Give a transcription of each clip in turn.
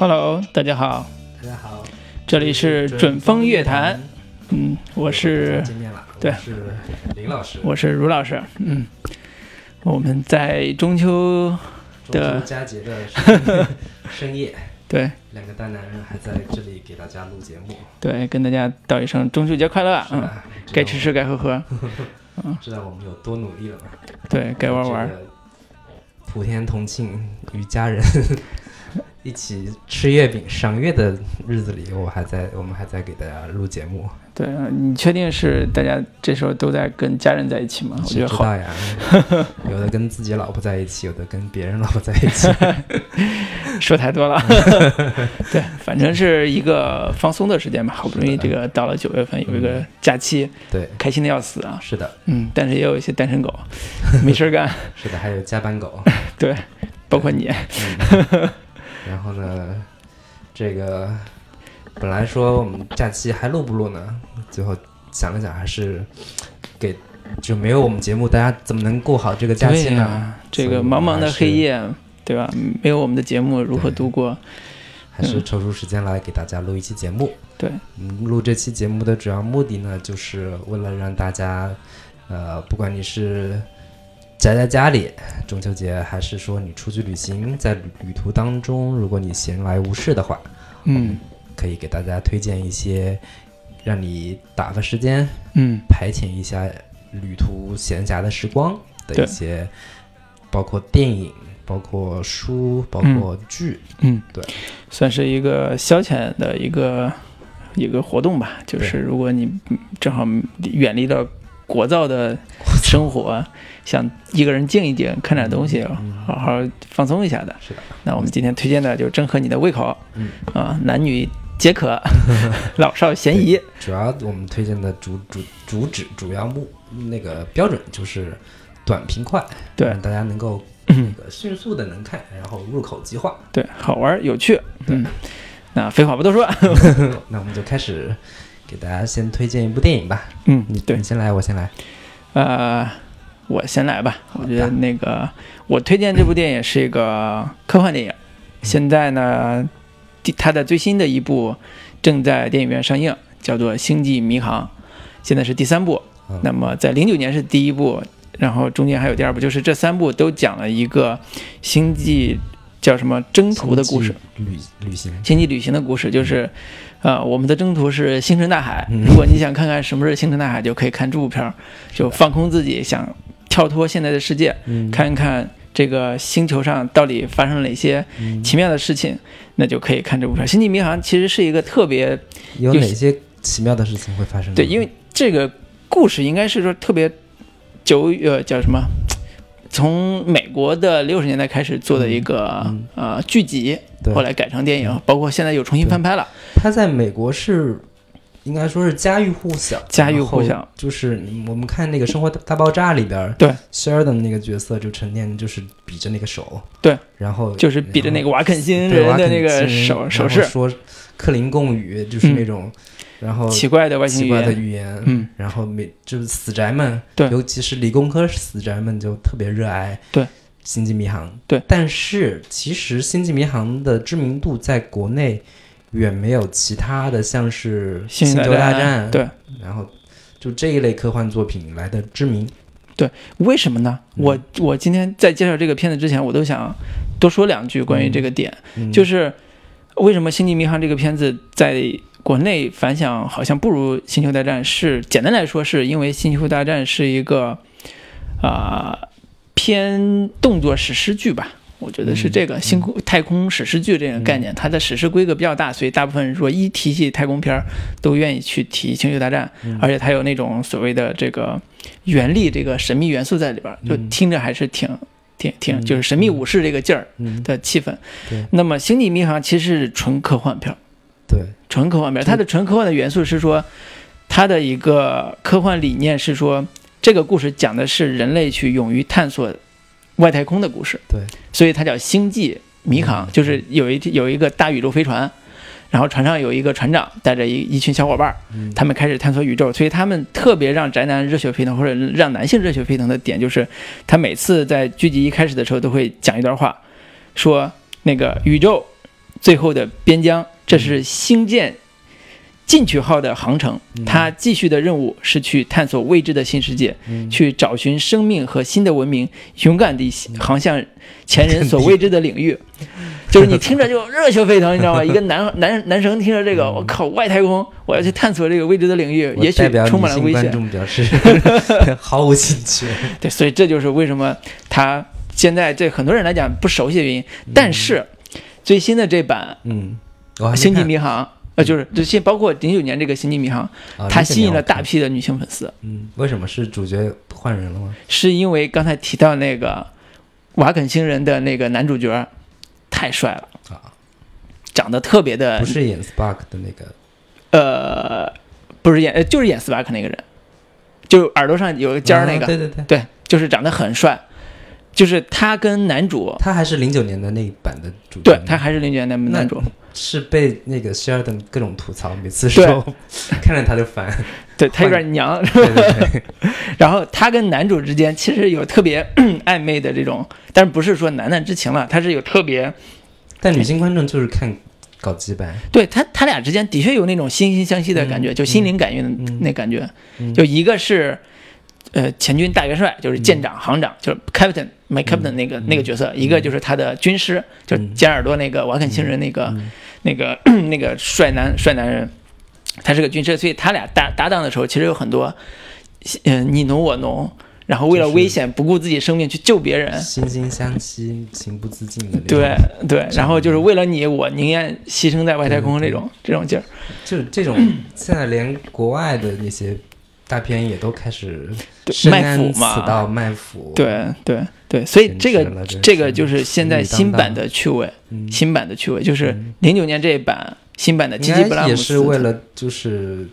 Hello，大家好，大家好，这里是准风乐坛。嗯，我是见面了，对我是林老师，我是卢老师。嗯，我们在中秋中的秋佳节的深深夜，对两个大男人还在这里给大家录节目，对，跟大家道一声中秋节快乐。嗯，该吃吃，该喝喝。嗯 知道我们有多努力了吧？对该玩玩这。个普天同庆，与家人一起吃月饼、赏月的日子里，我还在，我们还在给大家录节目，对，你确定是大家这时候都在跟家人在一起吗？我觉得好，知道呀？有的跟自己老婆在一起，有的跟别人老婆在一起。说太多了。对，反正是一个放松的时间吧。好不容易这个到了九月份，有一个假期，对，开心的要死啊。是的，嗯，但是也有一些单身狗，没事儿干。是的，还有加班狗。对，包括你。嗯，然后呢，这个本来说我们假期还录不录呢？最后想了想，还是给就没有我们节目，大家怎么能过好这个假期呢？这个茫茫的黑夜，对吧？没有我们的节目如何度过？还是抽出时间来给大家录一期节目。对，嗯，录这期节目的主要目的呢，就是为了让大家，呃，不管你是宅在家里中秋节，还是说你出去旅行，在旅旅途当中，如果你闲来无事的话，嗯可以给大家推荐一些让你打发时间、嗯，排遣一下旅途闲暇的时光的一些，包括电影、包括书、包括剧。嗯，对，算是一个消遣的一个一个活动吧。就是如果你嗯正好远离了国造的生活，想一个人静一静，看点东西，嗯好好放松一下的，是的，那我们今天推荐的就正合你的胃口。嗯啊，男女皆可，老少咸宜。主要我们推荐的主主主旨主要目那个标准就是短平快，对让大家能够那个 迅速的能看，然后入口即化。对，好玩有趣。对嗯，那废话不多说，那我们就开始给大家先推荐一部电影吧。嗯你，对你，先来，我先来。呃，我先来吧。我觉得那个我推荐这部电影是一个科幻电影，现在呢，它的最新的一部正在电影院上映，叫做《星际迷航》，现在是第三部。嗯那么在零九年是第一部，然后中间还有第二部，就是这三部都讲了一个星际叫什么征途的故事。旅旅行。星际旅行的故事，就是，呃，我们的征途是星辰大海。嗯如果你想看看什么是星辰大海，就可以看这部片儿，就放空自己，想跳脱现在的世界，嗯，看一看这个星球上到底发生了哪些嗯奇妙的事情，那就可以看这部片儿。星际迷航其实是一个特别有哪些奇妙的事情会发生？对，因为这个故事应该是说特别久呃叫什么？从美国的六十年代开始做的一个、嗯呃剧集，后来改成电影，包括现在又重新翻拍了。他在美国是应该说是家喻户晓，家喻户晓。就是我们看那个《生活大爆炸》里边，对，Sheldon 那个角色就成天就是比着那个手，对，然后就是比着那个瓦肯星对瓦肯人的那个手手势，说克林贡语，就是那种，然后奇怪的外星奇怪的语言。嗯，然后每就是死宅们，对。尤其是理工科死宅们就特别热爱对。星际迷航，对。但是其实星际迷航的知名度在国内远没有其他的像是星球大战战，，对，然后就这一类科幻作品来的知名，对。为什么呢？嗯。我我今天在介绍这个片子之前，我都想多说两句关于这个点，嗯、就是为什么《星际迷航》这个片子在国内反响好像不如《星球大战》？是简单来说，是因为《星球大战》是一个啊、偏动作史诗剧吧。我觉得是这个星空太空史诗剧这个概念，它的史诗规格比较大，所以大部分人说一提起太空片儿，都愿意去提《星球大战》，而且它有那种所谓的这个原力这个神秘元素在里边儿，就嗯。听着还是挺挺挺嗯。就是神秘武士这个劲儿嗯，的气氛。对。那么《星际迷航》其实是纯科幻片儿，对，纯科幻片它的纯科幻的元素是说，它的一个科幻理念是说，这个故事讲的是人类去勇于探索外太空的故事，对，所以它叫星际迷航，嗯就是有一有一个大宇宙飞船，然后船上有一个船长带着一一群小伙伴他们开始探索宇宙，所以他们特别让宅男热血沸腾，或者让男性热血沸腾的点，就是他每次在剧集一开始的时候都会讲一段话，说那个宇宙最后的边疆，这是星舰进取号的航程。它继续的任务是去探索未知的新世界，去找寻生命和新的文明，勇敢地航向前人所未知的领域。就是你听着就热血沸腾，你知道吗？一个男 男男生听着这个，我靠，外太空，我要去探索这个未知的领域，也许充满了危险。表示毫无兴趣。对，所以这就是为什么他现在对很多人来讲不熟悉的原因。但是最新的这版，嗯，星际迷航，呃，就是就现包括零九年这个星际迷航，它吸引了大批的女性粉丝。嗯，为什么是主角换人了吗？是因为刚才提到那个瓦肯星人的那个男主角。太帅了啊！长得特别的，不是演 Spark 的那个，呃，不是演，呃，就是演 Spark 那个人，就耳朵上有个尖儿那个，对对对，对，就是长得很帅，就是他跟男主，他还是零九年的那一版的主角，对他还是零九年的男主，是被那个希尔顿各种吐槽，每次 说看着他就烦，对他有点娘，然后他跟男主之间其实有特别 暧昧的这种。但是不是说男男之情了，他是有特别，但女性观众就是看搞基呗。对他，他俩之间的确有那种惺惺相惜的感觉，就心灵感应的那感觉。就一个是，呃，前军大元帅，就是舰长、行长，就是 Captain My Captain 那个那个角色；一个就是他的军师，就是尖耳朵那个瓦肯星人那个那个 那个帅男帅男人，他是个军师，所以他俩搭搭档的时候，其实有很多，嗯，你侬我侬。然后为了危险不顾自己生命去救别人，惺惺相惜、情不自禁的。对对，然后就是为了你，我宁愿牺牲在外太空这种这种劲儿。就这种，现在连国外的那些大片也都开始卖腐嘛，死到卖腐。对对对，所以这个这个就是现在新版的趣味，新版的趣味就是零九年这一版新版的《基基布拉姆斯》也是为了就是。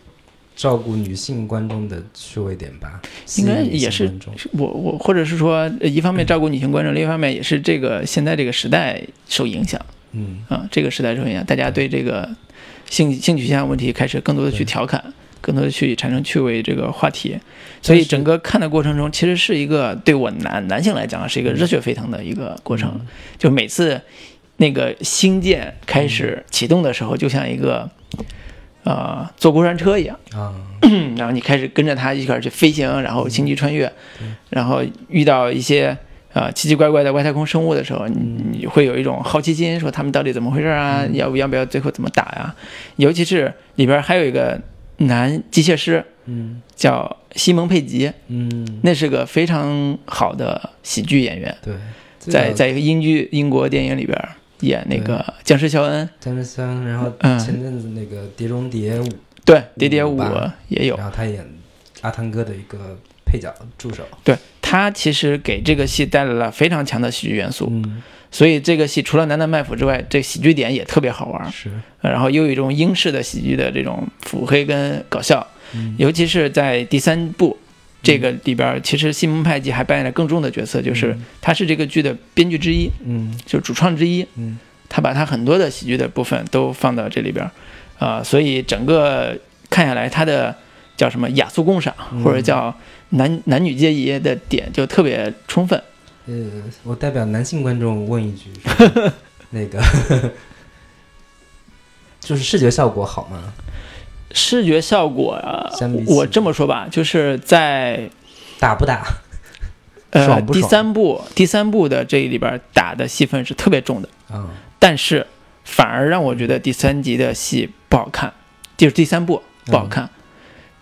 照顾女性观众的趣味点吧，应该也是我我或者是说，一方面照顾女性观众，另一方面也是这个现在这个时代受影响，嗯啊，这个时代受影响，大家对这个性性取向问题开始更多的去调侃，更多的去产生趣味这个话题，所以整个看的过程中，其实是一个对我男男性来讲是一个热血沸腾的一个过程，就每次那个星舰开始启动的时候，就像一个。呃，坐过山车一样啊，然后你开始跟着它一块去飞行，然后星际穿越，然后遇到一些呃奇奇怪怪的外太空生物的时候，你你会有一种好奇心，说他们到底怎么回事啊？要不要不要最后怎么打呀？尤其是里边还有一个男机械师，嗯，叫西蒙佩吉，嗯，那是个非常好的喜剧演员，对，在在一个英剧英国电影里边。演那个僵尸肖恩，僵尸肖恩，然后前阵子那个《碟中谍五》，对，《碟碟五》也有，然后他演阿汤哥的一个配角助手，对他其实给这个戏带来了非常强的喜剧元素，嗯，所以这个戏除了男男卖腐之外，这喜剧点也特别好玩，是，然后又有一种英式的喜剧的这种腹黑跟搞笑，尤其是在第三部。这个里边其实西蒙派吉还扮演了更重的角色，就是他是这个剧的编剧之一，嗯，就是主创之一，嗯，他把他很多的喜剧的部分都放到这里边，啊，所以整个看下来，他的叫什么雅俗共赏，或者叫男男女皆宜的点就特别充分。呃，我代表男性观众问一句，那个就是视觉效果好吗？视觉效果啊，我这么说吧，就是在打不打？呃，第三部第三部的这里边打的戏份是特别重的啊，但是反而让我觉得第三集的戏不好看，就是第三部不好看，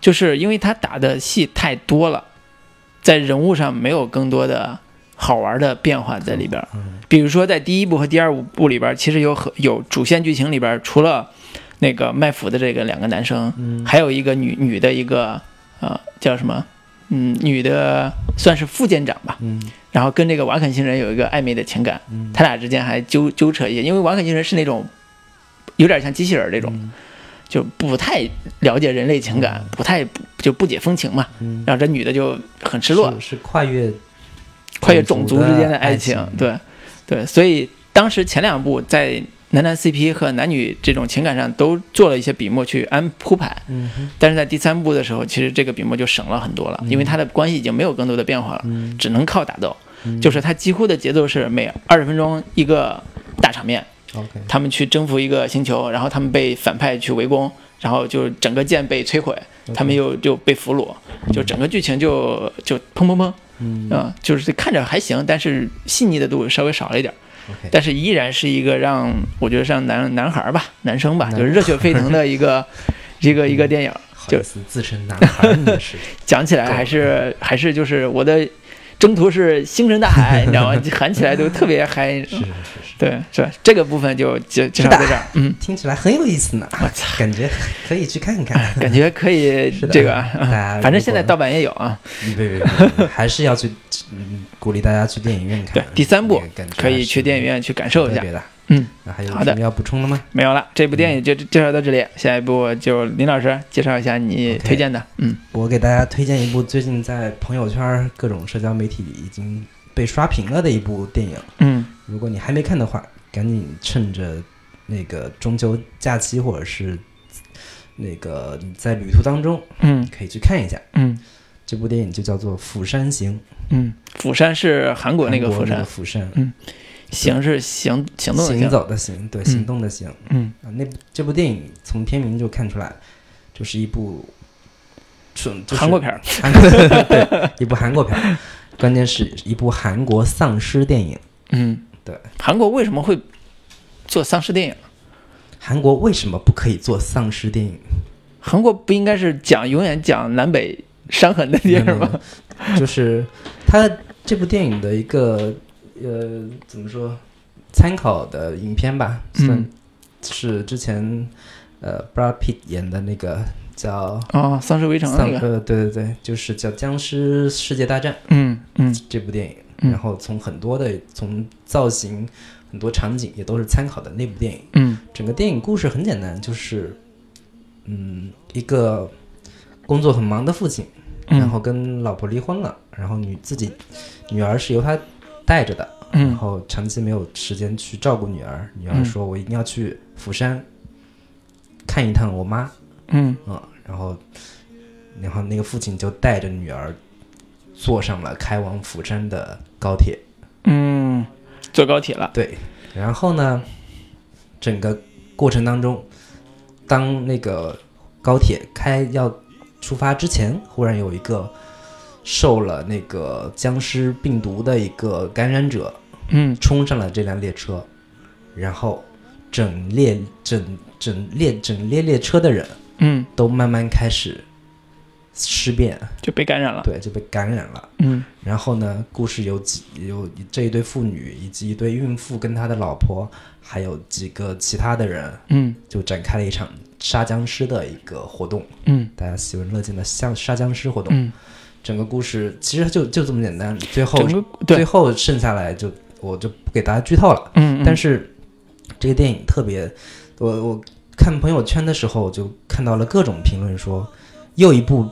就是因为他打的戏太多了，在人物上没有更多的好玩的变化在里边。比如说在第一部和第二部里边，其实有很有主线剧情里边，除了那个卖腐的这个两个男生，还有一个女女的一个呃叫什么？嗯，女的算是副舰长吧。嗯，然后跟这个瓦肯星人有一个暧昧的情感，他俩之间还纠纠扯一些，因为瓦肯星人是那种有点像机器人这种，就不太了解人类情感，不太就不解风情嘛。然后这女的就很失落，是跨越跨越种族之间的爱情，对对，所以当时前两部在。男男 CP 和男女这种情感上都做了一些笔墨去安铺排，嗯，但是在第三部的时候，其实这个笔墨就省了很多了，因为他的关系已经没有更多的变化了，只能靠打斗，就是他几乎的节奏是每二十分钟一个大场面，他们去征服一个星球，然后他们被反派去围攻，然后就整个舰被摧毁，他们又就被俘虏，就整个剧情就就砰砰砰，嗯。啊、就是看着还行，但是细腻的度稍微少了一点儿，但是依然是一个让我觉得像男男孩儿吧，男生吧，就是热血沸腾的一个 一个一个电影，就是自称男孩讲起来还是还是就是我的征途是星辰大海，你知道吗？喊起来都特别嗨，是是是是，对，是吧？这个部分就就介绍到这儿，嗯。听起来很有意思呢，我操，感觉可以去看看。感觉可以这个啊，反正现在盗版也有啊，别别别别，还是要去嗯鼓励大家去电影院看。对第三部可以去电影院去感受一下。嗯，那还有什么要补充的吗？没有了，这部电影就介绍到这里，下一部就林老师介绍一下你推荐的。嗯。我给大家推荐一部最近在朋友圈、各种社交媒体里已经被刷屏了的一部电影。嗯。如果你还没看的话，赶紧趁着那个中秋假期或者是那个你在旅途当中，嗯。可以去看一下。嗯。这部电影就叫做《釜山行》，嗯，釜山是韩国那个国釜山，釜山，行是行行动行行。走的行，对，嗯行动的行。嗯啊，那这部电影从片名就看出来，就是一部纯、就是、韩国片儿，韩 对，一部韩国片儿，关键是一部韩国丧尸电影。嗯，对。韩国为什么会做丧尸电影？韩国为什么不可以做丧尸电影？韩国不应该是讲永远讲南北伤痕的电影吗？就是他这部电影的一个呃，怎么说，参考的影片吧，算嗯是之前呃 Brad Pitt 演的那个叫哦，丧尸围城丧那个。呃，对对对，就是叫《僵尸世界大战》嗯嗯这部电影，嗯然后从很多的从造型、很多场景也都是参考的那部电影。嗯整个电影故事很简单，就是嗯，一个工作很忙的父亲，嗯，然后跟老婆离婚了，然后女自己女儿是由他带着的，然嗯后长期没有时间去照顾女儿。女儿嗯说：“我一定要去釜山看一趟我妈。”嗯嗯，然后然后那个父亲就带着女儿坐上了开往釜山的高铁。嗯，坐高铁了。对，然后呢，整个过程当中，当那个高铁开要出发之前，忽然有一个受了那个僵尸病毒的一个感染者嗯。冲上了这辆列车，然后整列整整列整列列车的人嗯，都慢慢开始尸变，就被感染了。对，就被感染了。嗯。然后呢，故事有几有这一对父女以及一对孕妇跟他的老婆，还有几个其他的人，嗯。就展开了一场杀僵尸的一个活动，嗯。大家喜闻乐见的像杀僵尸活动。嗯，整个故事其实就就这么简单，最后最，后剩下来就我就不给大家剧透了。嗯，但是这个电影特别，我我看朋友圈的时候就看到了各种评论说，又一部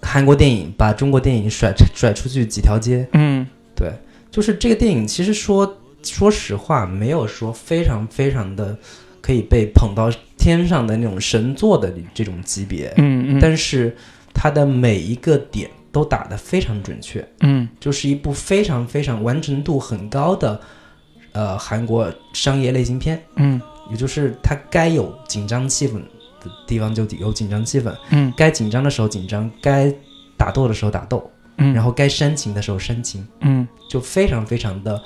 韩国电影把中国电影甩甩出去几条街。嗯对，就是这个电影，其实说说实话，没有说非常非常的可以被捧到天上的那种神作的这种级别，嗯嗯，但是它的每一个点都打得非常准确，嗯。就是一部非常非常完成度很高的呃韩国商业类型片，嗯。也就是它该有紧张气氛的地方就有紧张气氛，嗯。该紧张的时候紧张，该打斗的时候打斗，嗯，然后该煽情的时候煽情。嗯。就非常非常的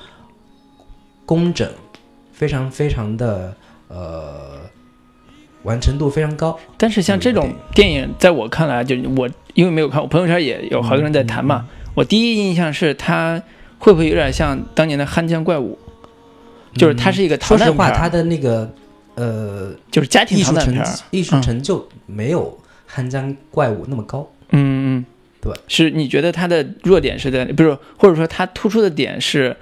工整，非常非常的呃完成度非常高。但是像这种电影，在我看来，就我因为没有看，我朋友圈也有好多人在谈嘛。我第一印象是他会不会有点像当年的《汉江怪物》，就是他是一个逃说实话，难片儿，它的那个呃就是家庭艺术成。艺术嗯成就没有《汉江怪物》那么高。嗯嗯，对，是你觉得他的弱点是在不是，或者说他突出的点是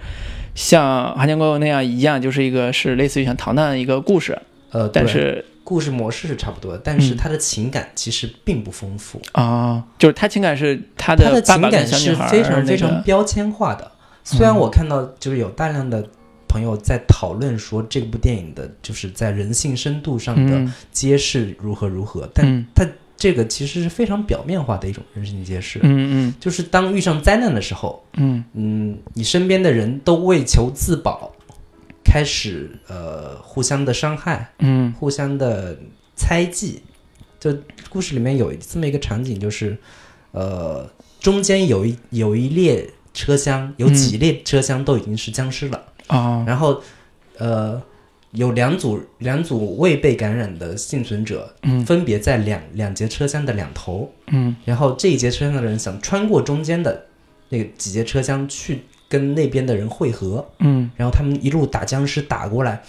像《汉江怪物》那样一样，就是一个是类似于像逃难的一个故事，呃，对但是故事模式是差不多的，但是嗯。它的情感其实并不丰富。啊、就是他情感是他它的爸爸情感是非常非常标签化的。虽然嗯我看到就是有大量的朋友在讨论说这部电影的就是在人性深度上的嗯。揭示如何如何，但嗯。它这个其实是非常表面化的一种人性揭示。嗯嗯。就是当遇上灾难的时候，嗯。嗯，你身边的人都为求自保，开开始呃互相的伤害，嗯。互相的猜忌。就故事里面有这么一个场景，就是呃中间有一有一列车厢，有几列车厢都已经是僵尸了，啊然后呃有两组两组未被感染的幸存者，嗯。分别在两两节车厢的两头，嗯。然后这一节车厢的人想穿过中间的那个几节车厢去跟那边的人汇合，嗯。然后他们一路打僵尸打过来，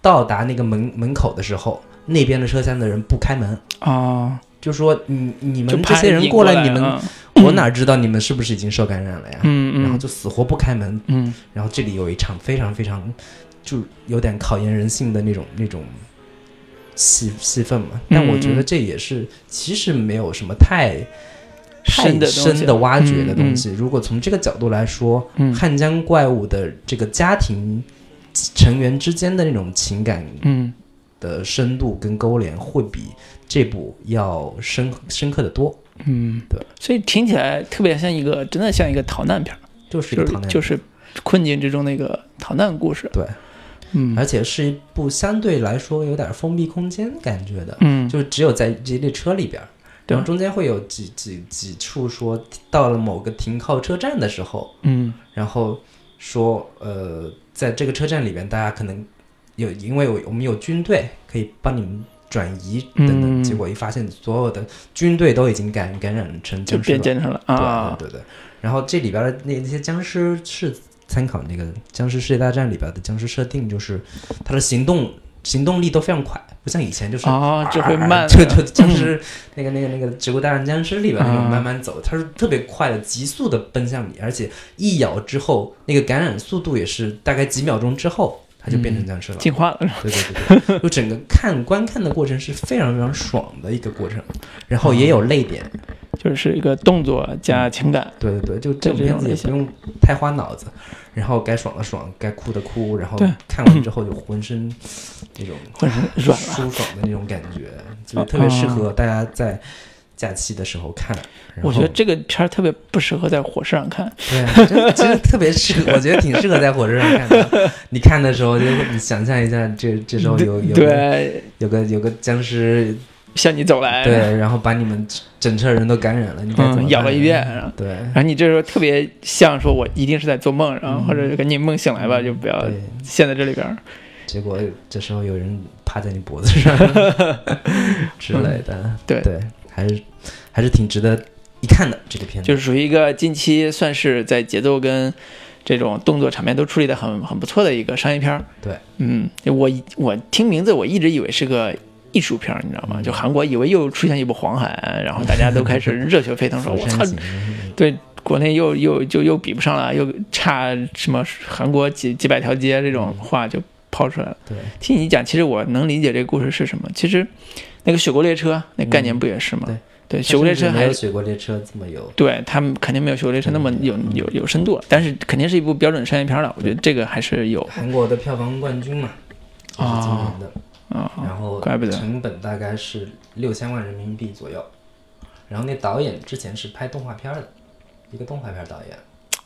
到达那个门门口的时候，那边的车厢的人不开门，啊，就说你你们这些人引过来，你们啊我哪知道你们是不是已经受感染了呀？嗯嗯。然后就死活不开门，嗯。然后这里有一场非常非常就有点考验人性的那种那种戏戏份嘛，但我觉得这也是其实没有什么太。太深的深的挖掘的嗯东西，如果从这个角度来说，嗯。汉江怪物的这个家庭成员之间的那种情感嗯。的深度跟勾连，会比这部要深深刻的多。嗯，对，所以听起来特别像一个真的像一个逃难片儿，就就是就是困境之中的一个逃难故事。对，嗯。而且是一部相对来说有点封闭空间感觉的，嗯。就是只有在这列车里边然后中间会有几几几处说到了某个停靠车站的时候，嗯。然后说呃，在这个车站里边，大家可能有因为我我们有军队可以帮你们转移等等，嗯。结果一发现所有的军队都已经感感染成就僵尸了，变变成了啊，对对对。然后这里边的那那些僵尸是参考那个《僵尸世界大战》里边的僵尸设定，就是它的行动行动力都非常快，不像以前就是啊就会慢 就就 僵尸那个那个那个《植物大战僵尸》里边那种啊慢慢走，它是特别快的急速的奔向你，而且一咬之后，那个感染速度也是大概几秒钟之后。它就变成僵尸了，进化了。对对对对，就整个看观看的过程是非常非常爽的一个过程，然后也有泪点，就是一个动作加情感，对对对，就这种片子也不用太花脑子，然后该爽的爽，该哭的哭，然后看完之后就浑身那种 浑身软。舒爽的那种感觉，就是特别适合大家在假期的时候看。我觉得这个片儿特别不适合在火车上看。对啊，这其实特别适合，我觉得挺适合在火车上看的。你看的时候，就你想象一下，这这时候有有个对，有个有个僵尸，向你走来，对，然后把你们整车人都感染了，你该怎么嗯，咬了一遍，然后对。然后你这时候特别像说，我一定是在做梦，然后或者赶紧梦醒来吧，就不要，陷在这里边儿。结果这时候有人趴在你脖子上 之类的，对对，还是还是挺值得一看的这个片子。就是属于一个近期算是在节奏跟这种动作场面都处理的很很不错的一个商业片儿。对，嗯，我我听名字我一直以为是个艺术片儿，你知道吗？就韩国以为又出现一部《黄海》，然后大家都开始热血沸腾，说 我操对，国内又又就又比不上了，又差什么韩国几几百条街这种话就抛出来了。对听你讲，其实我能理解这个故事是什么。其实那个雪国列车那概念不也是吗？对对，雪国列车还有雪国列车这么有，对他们肯定没有《雪国列车》那么有有有深度了，但是肯定是一部标准商业片了。我觉得这个还是有韩国的票房冠军嘛，就是然后怪不得成本大概是六千万人民币左右。然后那导演之前是拍动画片的，一个动画片导演。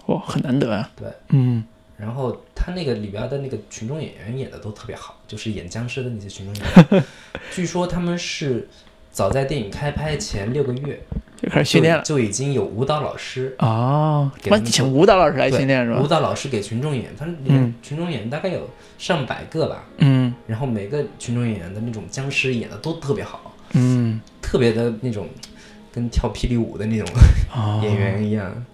哇，很难得啊。对，嗯然后他那个里边的那个群众演员演的都特别好，就是演僵尸的那些群众演员。据说他们是早在电影开拍前六个月就开始训练了。就就已经有舞蹈老师，哦，给他们请舞蹈老师来训练是吧？舞蹈老师给群众演员，他群众演员大概有上百个吧，嗯然后每个群众演员的那种僵尸演的都特别好，嗯，特别的那种跟跳霹雳舞的那种哦，演员一样。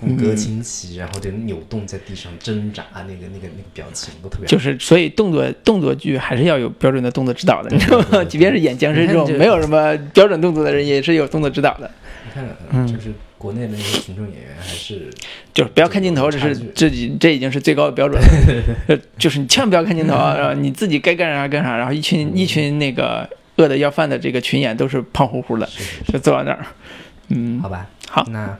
骨骼清奇，然后就扭动在地上挣扎，那个那个那个表情都特别好。就是所以动作动作剧还是要有标准的动作指导的，你知道吗？即便是演僵尸这种没有什么标准动作的人，也是有动作指导的。你看，嗯就是国内的那些群众演员还是就是不要看镜头，这是差距自己这已经是最高的标准。呃就是你千万不要看镜头啊，然后你自己该干啥干啥，然后一群一群那个饿的要饭的这个群演都是胖乎乎的，就坐到那儿。嗯，好吧。好那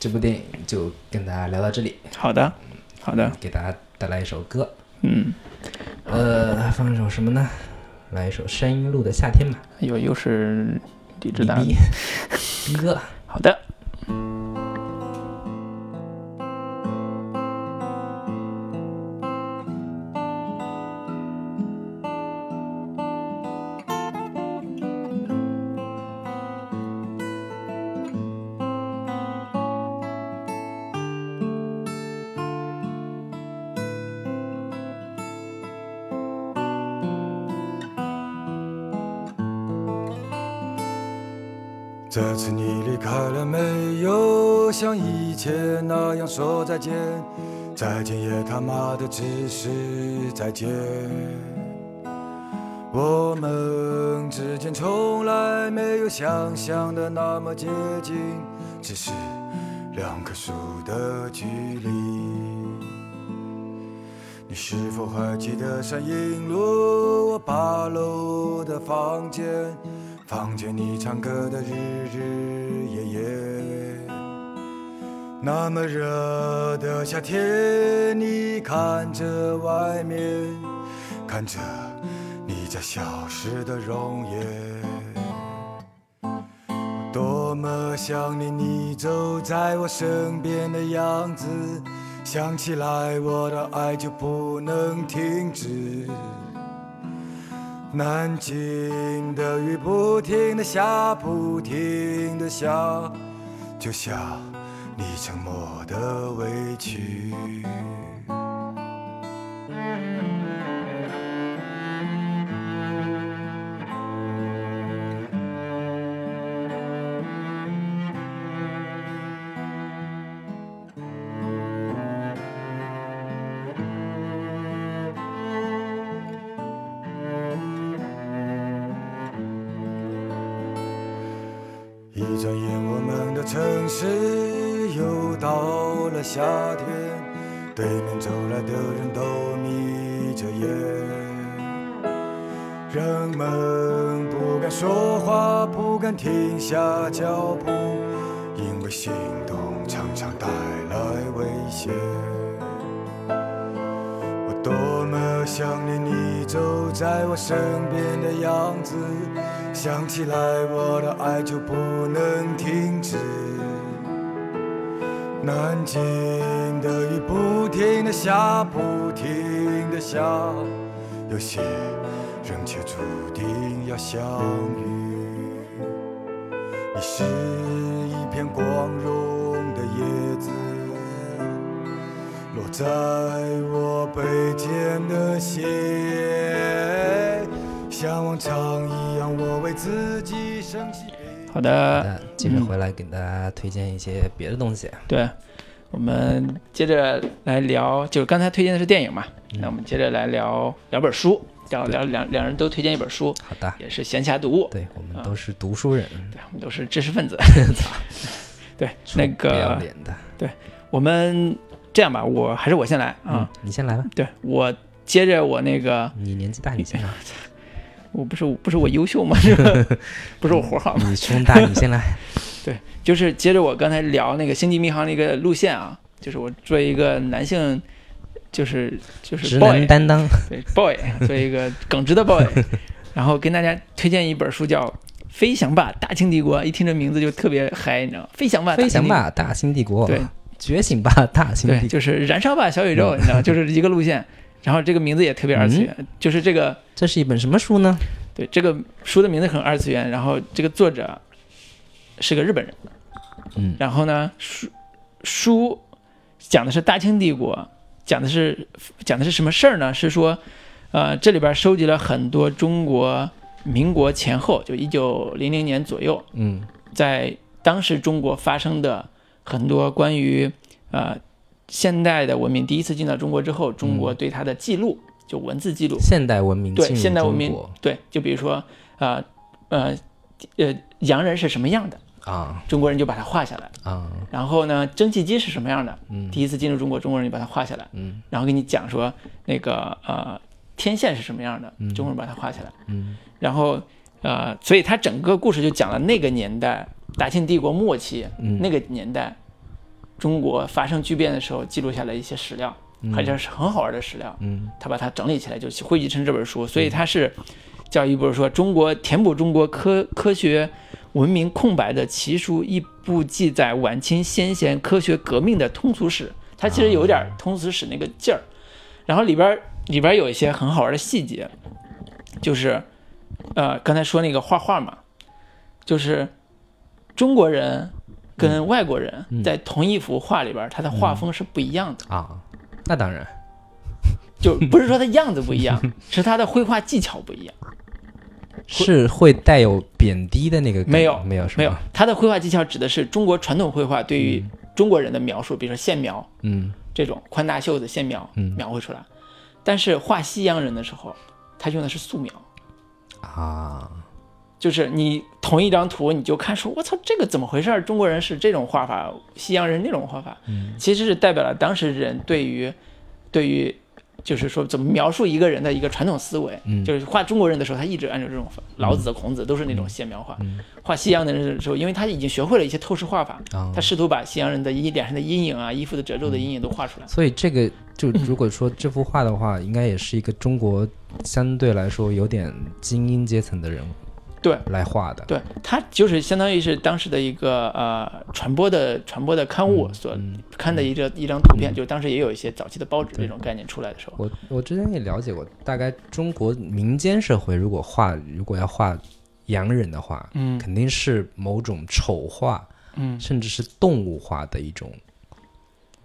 这部电影就跟大家聊到这里，好的，好的，给大家带来一首歌，嗯，呃，放一首什么呢？来一首山阴路的夏天吧，又又是李志达，逼哥。好的。再见，再见也他妈的只是再见。我们之间从来没有想象的那么接近，只是两棵树的距离。你是否还记得山影路我八楼的房间？房间里唱歌的日日夜夜。那么热的夏天，你看着外面，看着你家消失的容颜。我多么想念你走在我身边的样子，想起来我的爱就不能停止。南京的雨不停的下，不停的下，就像你沉默的委屈。对面走来的人都眯着眼，人们不敢说话，不敢停下脚步，因为心动常常带来危险。我多么想念你走在我身边的样子，想起来我的爱就不能停止。南京的雨不停的下，不停的下，有些人却注定要相遇。你是一片光荣的叶子。落在我背肩的鞋，像往常一样，我为自己升起。好的，那接着回来给大家推荐一些别的东西。对，我们接着来聊，就是刚才推荐的是电影嘛，那我们接着来聊聊本书，聊聊两两人都推荐一本书，好的，也是闲暇读物，对我们都是读书人，对，我们都是知识分子。对，那不要个脸的。我们这样吧，我还是我先来啊。嗯，你先来吧，对我接着我那个，你年纪大，你先来。我不是不是我优秀吗？不是我活好吗？你胸大，你先来。对就是接着我刚才聊那个星际迷航那个路线啊，就是我作为一个男性，就是就是直 boy 男担当，对 boy，作为一个耿直的 boy，然后跟大家推荐一本书叫《飞翔吧大清帝国》，一听这名字就特别嗨，你知道吗？飞翔吧，飞翔！吧，大清帝国。对，觉醒吧，大清对，帝国。就是燃烧吧小宇宙，你知道吗，就是一个路线。然后这个名字也特别二次元，就是这个这是一本什么书呢？对这个书的名字很二次元，然后这个作者是个日本人。嗯然后呢，书书讲的是大清帝国，讲的是讲的是什么事儿呢？是说，呃，这里边收集了很多中国民国前后，就一九零零年左右，嗯在当时中国发生的很多关于呃现代的文明第一次进到中国之后，中国对它的记录，就文字记录。现代文明对现代文明对，就比如说，呃呃呃，洋人是什么样的，啊。中国人就把它画下来。啊。然后呢，蒸汽机是什么样的？嗯。第一次进入中国，中国人就把它画下来，嗯。然后给你讲说那个呃天线是什么样的，嗯。中国人把它画下来，嗯。然后呃，所以它整个故事就讲了那个年代大清帝国末期、嗯。那个年代中国发生巨变的时候记录下来一些史料，而且是很好玩的史料，嗯。他把它整理起来就汇集成这本书，所以它是叫一部说中国填补中国科科学文明空白的奇书，一部记载晚清先贤科学革命的通俗史。它其实有点通俗史那个劲儿，然后里边里边有一些很好玩的细节，就是呃刚才说那个画画嘛，就是中国人跟外国人嗯。在同一幅画里边，他的画风是不一样的。啊，那当然，就不是说他样子不一样，是他的绘画技巧不一样。是会带有贬低的那个没有没有没有，他的绘画技巧指的是中国传统绘画对于中国人的描述，比如说线描嗯。这种宽大袖子线描嗯。描绘出来，但是画西洋人的时候，他用的是素描。啊就是你同一张图，你就看说，我操，这个怎么回事儿？中国人是这种画法，西洋人那种画法，嗯其实是代表了当时人对于，对于，就是说怎么描述一个人的一个传统思维。嗯就是画中国人的时候，他一直按照这种老子、孔子都是那种线描画。嗯画西洋人的时候，因为他已经学会了一些透视画法，啊他试图把西洋人的衣脸上的阴影啊、衣服的褶皱的阴影都画出来。所以这个就如果说这幅画的话，应该也是一个中国相对来说有点精英阶层的人对。来画的。对，它就是相当于是当时的一个呃传播的传播的刊物所嗯看的一个一张图片，就当时也有一些早期的报纸这种概念出来的时候，我我之前也了解过，大概中国民间社会如果画如果要画洋人的话，嗯。肯定是某种丑化，嗯。甚至是动物化的一种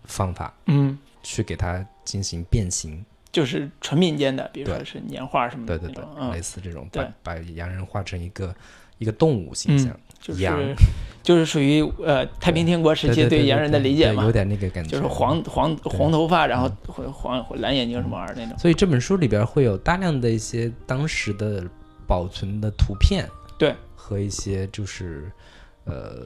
方法，嗯，去给它进行变形。就是纯民间的，比如说是年画什么的对对对类嗯，似这种对。把把洋人画成一个一个动物形象，就是羊就是属于呃太平天国时期对洋人的理解嘛有，点那个感觉，就是黄黄黄头发，然后黄黄蓝眼睛什么玩意儿那种，所以这本书里边会有大量的一些当时的保存的图片，对，和一些就是呃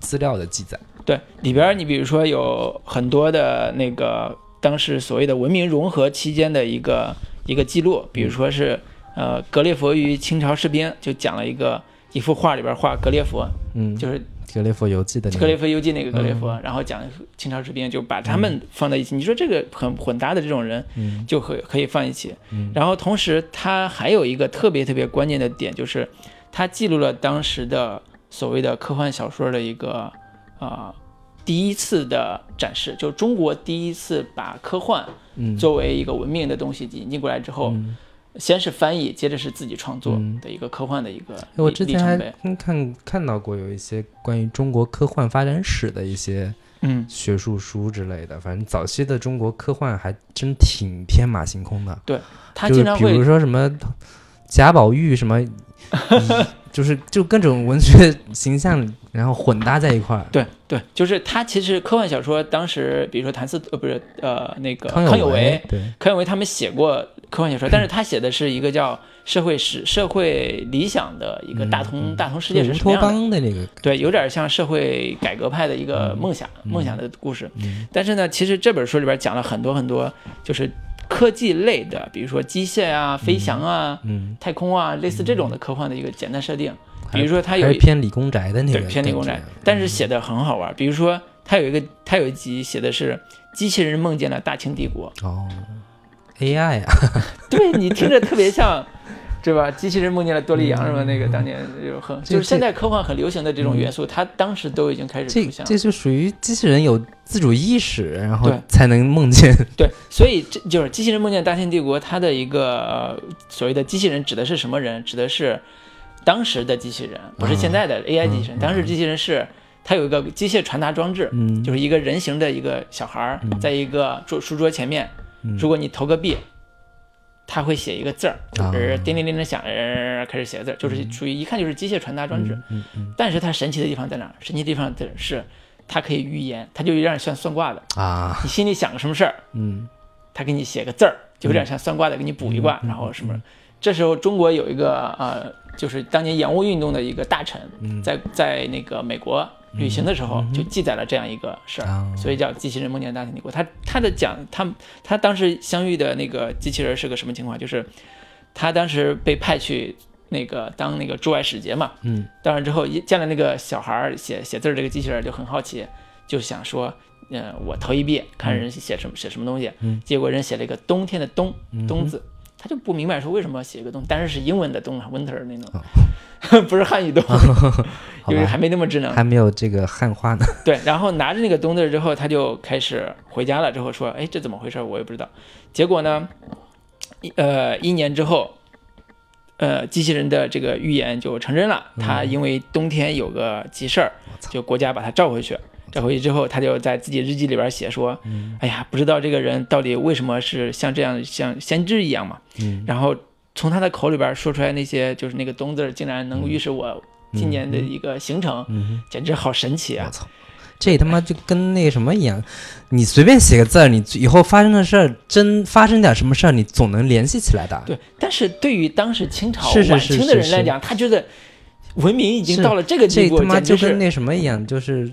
资料的记载。对，里边你比如说有很多的那个当时所谓的文明融合期间的一个一个记录，比如说是呃格列佛与清朝士兵，就讲了一个一幅画里边画格列佛，嗯，就是《格列佛游记》的格列，佛游记那个格列佛，然后讲清朝士兵，就把他们放在一起。你说这个很混搭的这种人，嗯。就可可以放一起。嗯。然后同时，他还有一个特别特别关键的点，就是他记录了当时的所谓的科幻小说的一个啊、第一次的展示，就中国第一次把科幻嗯作为一个文明的东西引进过来之后，嗯先是翻译，接着是自己创作嗯的一个科幻的一个里我之前还。看看看到过有一些关于中国科幻发展史的一些嗯，学术书之类的，反正早期的中国科幻还真挺天马行空的。对他经常会比如说什么贾宝玉什么，就是就各种文学形象，然后混搭在一块儿。对对，就是他其实科幻小说当时，比如说谭嗣呃不是呃那个康有康为，对，康有为他们写过科幻小说，但是他写的是一个叫社会史、社会理想的一个大同、嗯大同世界就乌托是什么样的？邦的那个，对，有点像社会改革派的一个梦想、梦想的故事。嗯但是呢，其实这本书里边讲了很多很多，就是科技类的，比如说机械啊、飞翔啊、嗯，太空啊，类似这种的科幻的一个简单设定。还比如说他有一是偏理工宅的那个对，偏理工宅，但是写的很好玩。比如说，他有一个，他有一集写的是机器人梦见了大清帝国，哦，AI 啊，对你听着特别像，对吧？机器人梦见了多利羊什么那个当年就很，这就是现在科幻很流行的这种元素，它当时都已经开始这出现了。这就属于机器人有自主意识，然后才能梦见。对，所以这就是机器人梦见大清帝国，它的一个、呃所谓的机器人指的是什么人？指的是当时的机器人，不是现在的 AI 机器人。嗯。当时机器人是它有一个机械传达装置，嗯，就是一个人形的一个小孩儿，在一个桌书桌前面，嗯。如果你投个币，他会写一个字儿，叮铃铃铃响，呃，开始写字儿，就是属于一看就是机械传达装置。嗯嗯但是它神奇的地方在哪儿？神奇的地方在是，它可以预言，它就有点像算卦的。啊，你心里想个什么事儿，嗯。他给你写个字儿，就有点像算卦的，给你卜一卦，然后什么。这时候中国有一个呃，就是当年洋务运动的一个大臣，嗯。在在那个美国旅行的时候，就记载了这样一个事儿，啊所以叫机器人梦见大清帝国。他他的讲，他他当时相遇的那个机器人是个什么情况？就是他当时被派去那个当那个驻外使节嘛，嗯。当然之后一见了那个小孩儿写写字儿这个机器人，就很好奇，就想说，嗯、我投一币，看人写什么、写什么东西。嗯。结果人写了一个冬天的冬冬字，他就不明白说为什么要写一个冬，但是是英文的冬啊，winter 那种，不是汉语冬，哦 因为还没那么智能。还没有这个汉化呢。对，然后拿着那个冬字之后，他就开始回家了。之后说，哎，这怎么回事？我也不知道。结果呢，一呃，一年之后，呃，机器人的这个预言就成真了。他因为冬天有个急事儿，就国家把他召回去。召回去之后，他就在自己日记里边写说：“哎呀，不知道这个人到底为什么是像这样像先知一样嘛。”嗯然后从他的口里边说出来那些就是那个“东”字，竟然能够预示我今年的一个行程，简直好神奇啊！我操，这他妈就跟那个什么一样，你随便写个字儿，你以后发生的事儿，真发生点什么事儿，你总能联系起来的。对，但是对于当时清朝晚清的人来讲，他觉得文明已经到了这个地步，这他妈就跟那什么一样，就是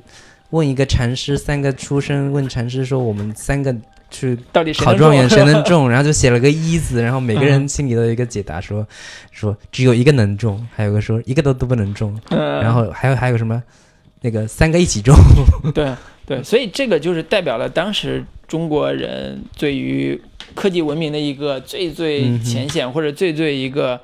问一个禅师，三个出生问禅师说，我们三个去到底考状元谁能中，然后就写了个一字，然后每个人嗯。心里都有一个解答说，说只有一个能中，还有个说一个都都不能中，嗯，然后还有还有什么那个三个一起中，对对，所以这个就是代表了当时中国人对于科技文明的一个最最浅显、或者最最一个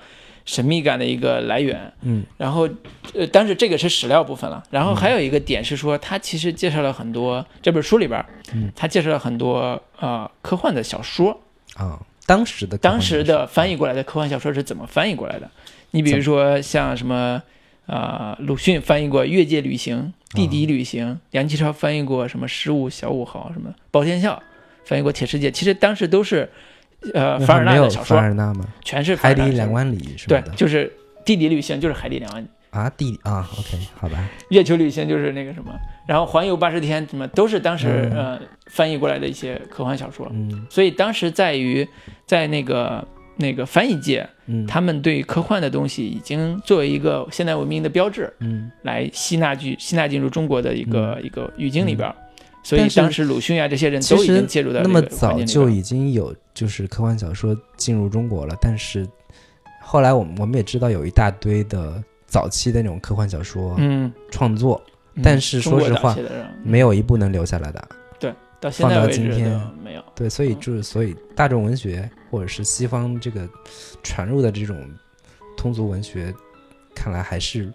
神秘感的一个来源。嗯。然后，呃，当时这个是史料部分了。然后还有一个点是说，他其实介绍了很多这本书里边，嗯。他介绍了很多呃科幻的小说，啊，当时的当时的翻译译过来的科幻小说是怎么翻译过来的？你比如说像什么，呃，鲁迅翻译过《越界旅行》《地底旅行》梁启超翻译过什么《十五小五号》什么，包天笑翻译过《铁世界》，其实当时都是，呃，凡尔纳的小说凡，尔纳吗？全是凡海底两万里是吧对，就是地底旅行就是海底两万里，啊地啊，OK，好吧，月球旅行就是那个什么，然后环游八十天什么都是当时、嗯。呃翻译过来的一些科幻小说，嗯。所以当时在于在那个那个翻译界，嗯，他们对科幻的东西已经作为一个现代文明的标志嗯。来吸纳进吸纳进入中国的一个、一个语境里边儿。所以当时鲁迅啊这些人其实都已经介入到这个那么早就已经有就是科幻小说进入中国了，但是后来我们我们也知道有一大堆的早期的那种科幻小说嗯，创作，嗯但是说实话没有一部能留下来的。对到现在为止没有。对，所以嗯就是所以大众文学或者是西方这个传入的这种通俗文学，看来还是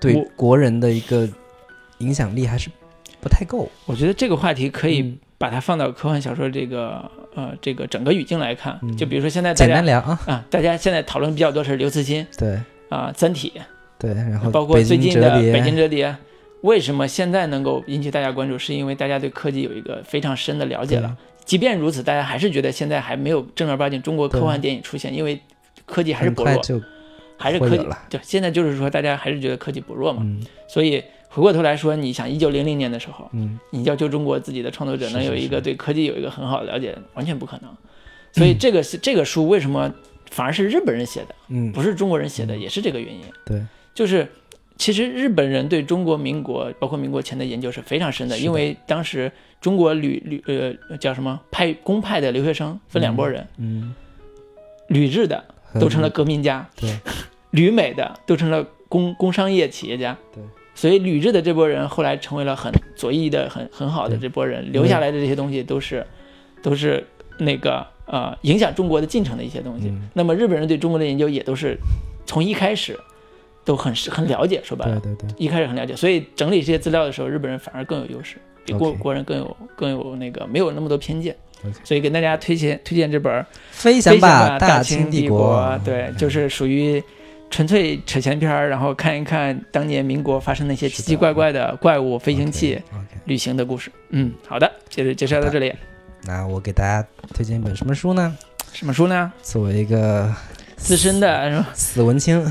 对国人的一个影响力还是不太够。我觉得这个话题可以嗯把它放到科幻小说这个呃这个整个语境来看，嗯就比如说现在大简家单聊啊，啊，大家现在讨论比较多是刘慈欣对啊，《三体》，对，然后包括最近的《北京折叠》，为什么现在能够引起大家关注？是因为大家对科技有一个非常深的了解了。即便如此，大家还是觉得现在还没有正儿八经中国科幻电影出现，因为科技还是薄弱，还是科技。对，现在就是说大家还是觉得科技薄弱嘛。嗯所以回过头来说，你想一九零零年的时候，嗯。你要求中国自己的创作者能有一个对科技有一个很好的了解，完全不可能。所以这个是这个书为什么反而是日本人写的，嗯，不是中国人写的，也是这个原因。对，就是其实日本人对中国民国，包括民国前的研究是非常深的，的。因为当时中国旅旅呃叫什么派公派的留学生分两拨人，嗯，旅日的都成了革命家，对，旅美的都成了工工商业企业家，对。所以吕雉的这波人后来成为了很左翼的、很很好的这波人，留下来的这些东西都是都是那个呃影响中国的进程的一些东西。嗯那么日本人对中国的研究也都是从一开始都很很了解，说白了对，对对，一开始很了解，所以整理这些资料的时候，日本人反而更有优势，比国国人更有更有那个没有那么多偏见。所以给大家推荐推荐这本《飞翔飞翔吧大清帝国，对，就是属于纯粹扯闲篇儿，然后看一看当年民国发生那些奇奇怪怪的怪物、飞行器旅行的故事。嗯，好的，接着介绍到这里。那我给大家推荐一本什么书呢？什么书呢？作为一个资深的是吧？死文青，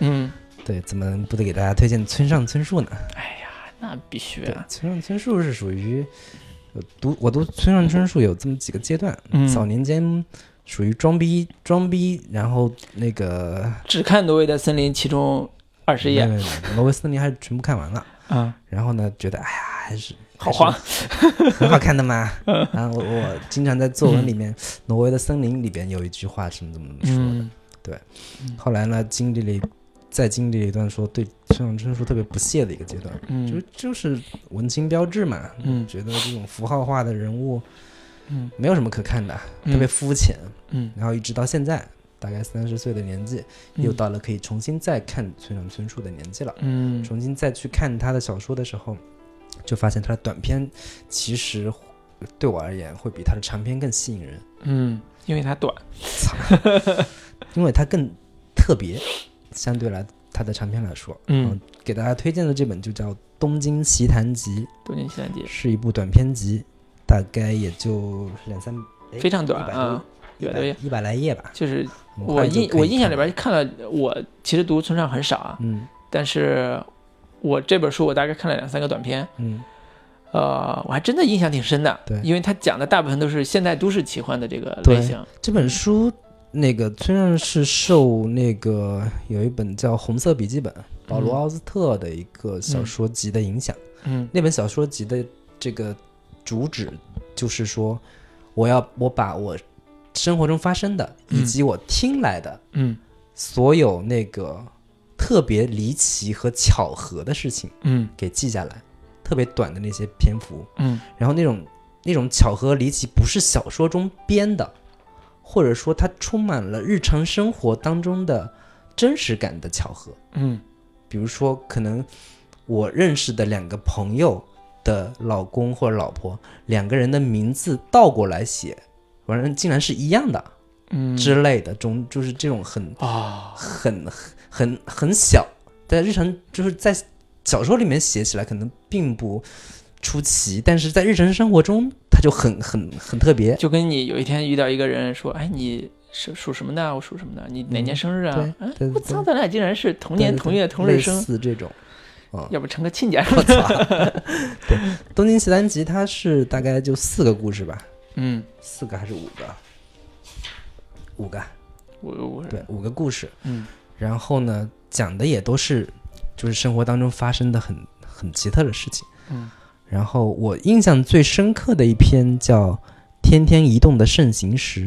嗯，对，怎么不得给大家推荐村上春树呢？哎呀，那必须对啊。，村上春树是属于呃读我读村上春树有这么几个阶段，嗯早年间属于装逼装逼，然后那个只看挪威的森林其中二十页。挪威森林还是全部看完了，啊，然后呢觉得哎呀还是好晃。很好看的嘛。然后我我经常在作文里面，挪威的森林里边有一句话是怎么怎么说的。对。后来呢，经历了再经历了一段说对村上春树特别不屑的一个阶段，就嗯。就是文青标志嘛，嗯。觉得这种符号化的人物嗯。没有什么可看的，嗯。特别肤浅。嗯，然后一直到现在，大概三十岁的年纪，嗯。又到了可以重新再看村上春树的年纪了。嗯。重新再去看他的小说的时候，就发现他的短篇其实对我而言会比他的长篇更吸引人，嗯，因为他短。因为他更特别，相对来他的长篇来说。嗯，给大家推荐的这本就叫《东京奇谈集东京奇谭集》，是一部短篇集，大概也就两三，哎非常短100啊一有的百一百来页吧。就是我印我印象里边看了，我其实读村上很少啊，嗯但是我这本书我大概看了两三个短片，嗯呃，我还真的印象挺深的。对因为他讲的大部分都是现代都市奇幻的这个对类型。这本书那个村上是受那个有一本叫《红色笔记本》保罗嗯奥斯特的一个小说集的影响。嗯那本小说集的这个主旨就是说，我要我把我生活中发生的以嗯。及我听来的嗯。所有那个特别离奇和巧合的事情嗯。给记下来，特别短的那些篇幅，嗯。然后那种那种巧合离奇不是小说中编的，或者说它充满了日常生活当中的真实感的巧合。嗯。比如说，可能我认识的两个朋友的老公或者老婆，两个人的名字倒过来写，完了竟然是一样的嗯之类的，中就是这种很啊，很很很小，在日常就是在小说里面写起来可能并不出奇，但是在日常生活中它就很很很特别。就跟你有一天遇到一个人说，哎，你是属什么的？我属什么的？你哪年生日啊？我操，咱俩竟然是同年同月同日类生，似这种。啊、要不成个亲家？我操！对，《东京奇谭集》它是大概就四个故事吧，嗯，四个还是五个？五个，我我对，五个故事。嗯然后呢，讲的也都是就是生活当中发生的很很奇特的事情。嗯然后我印象最深刻的一篇叫《天天移动的肾形石》，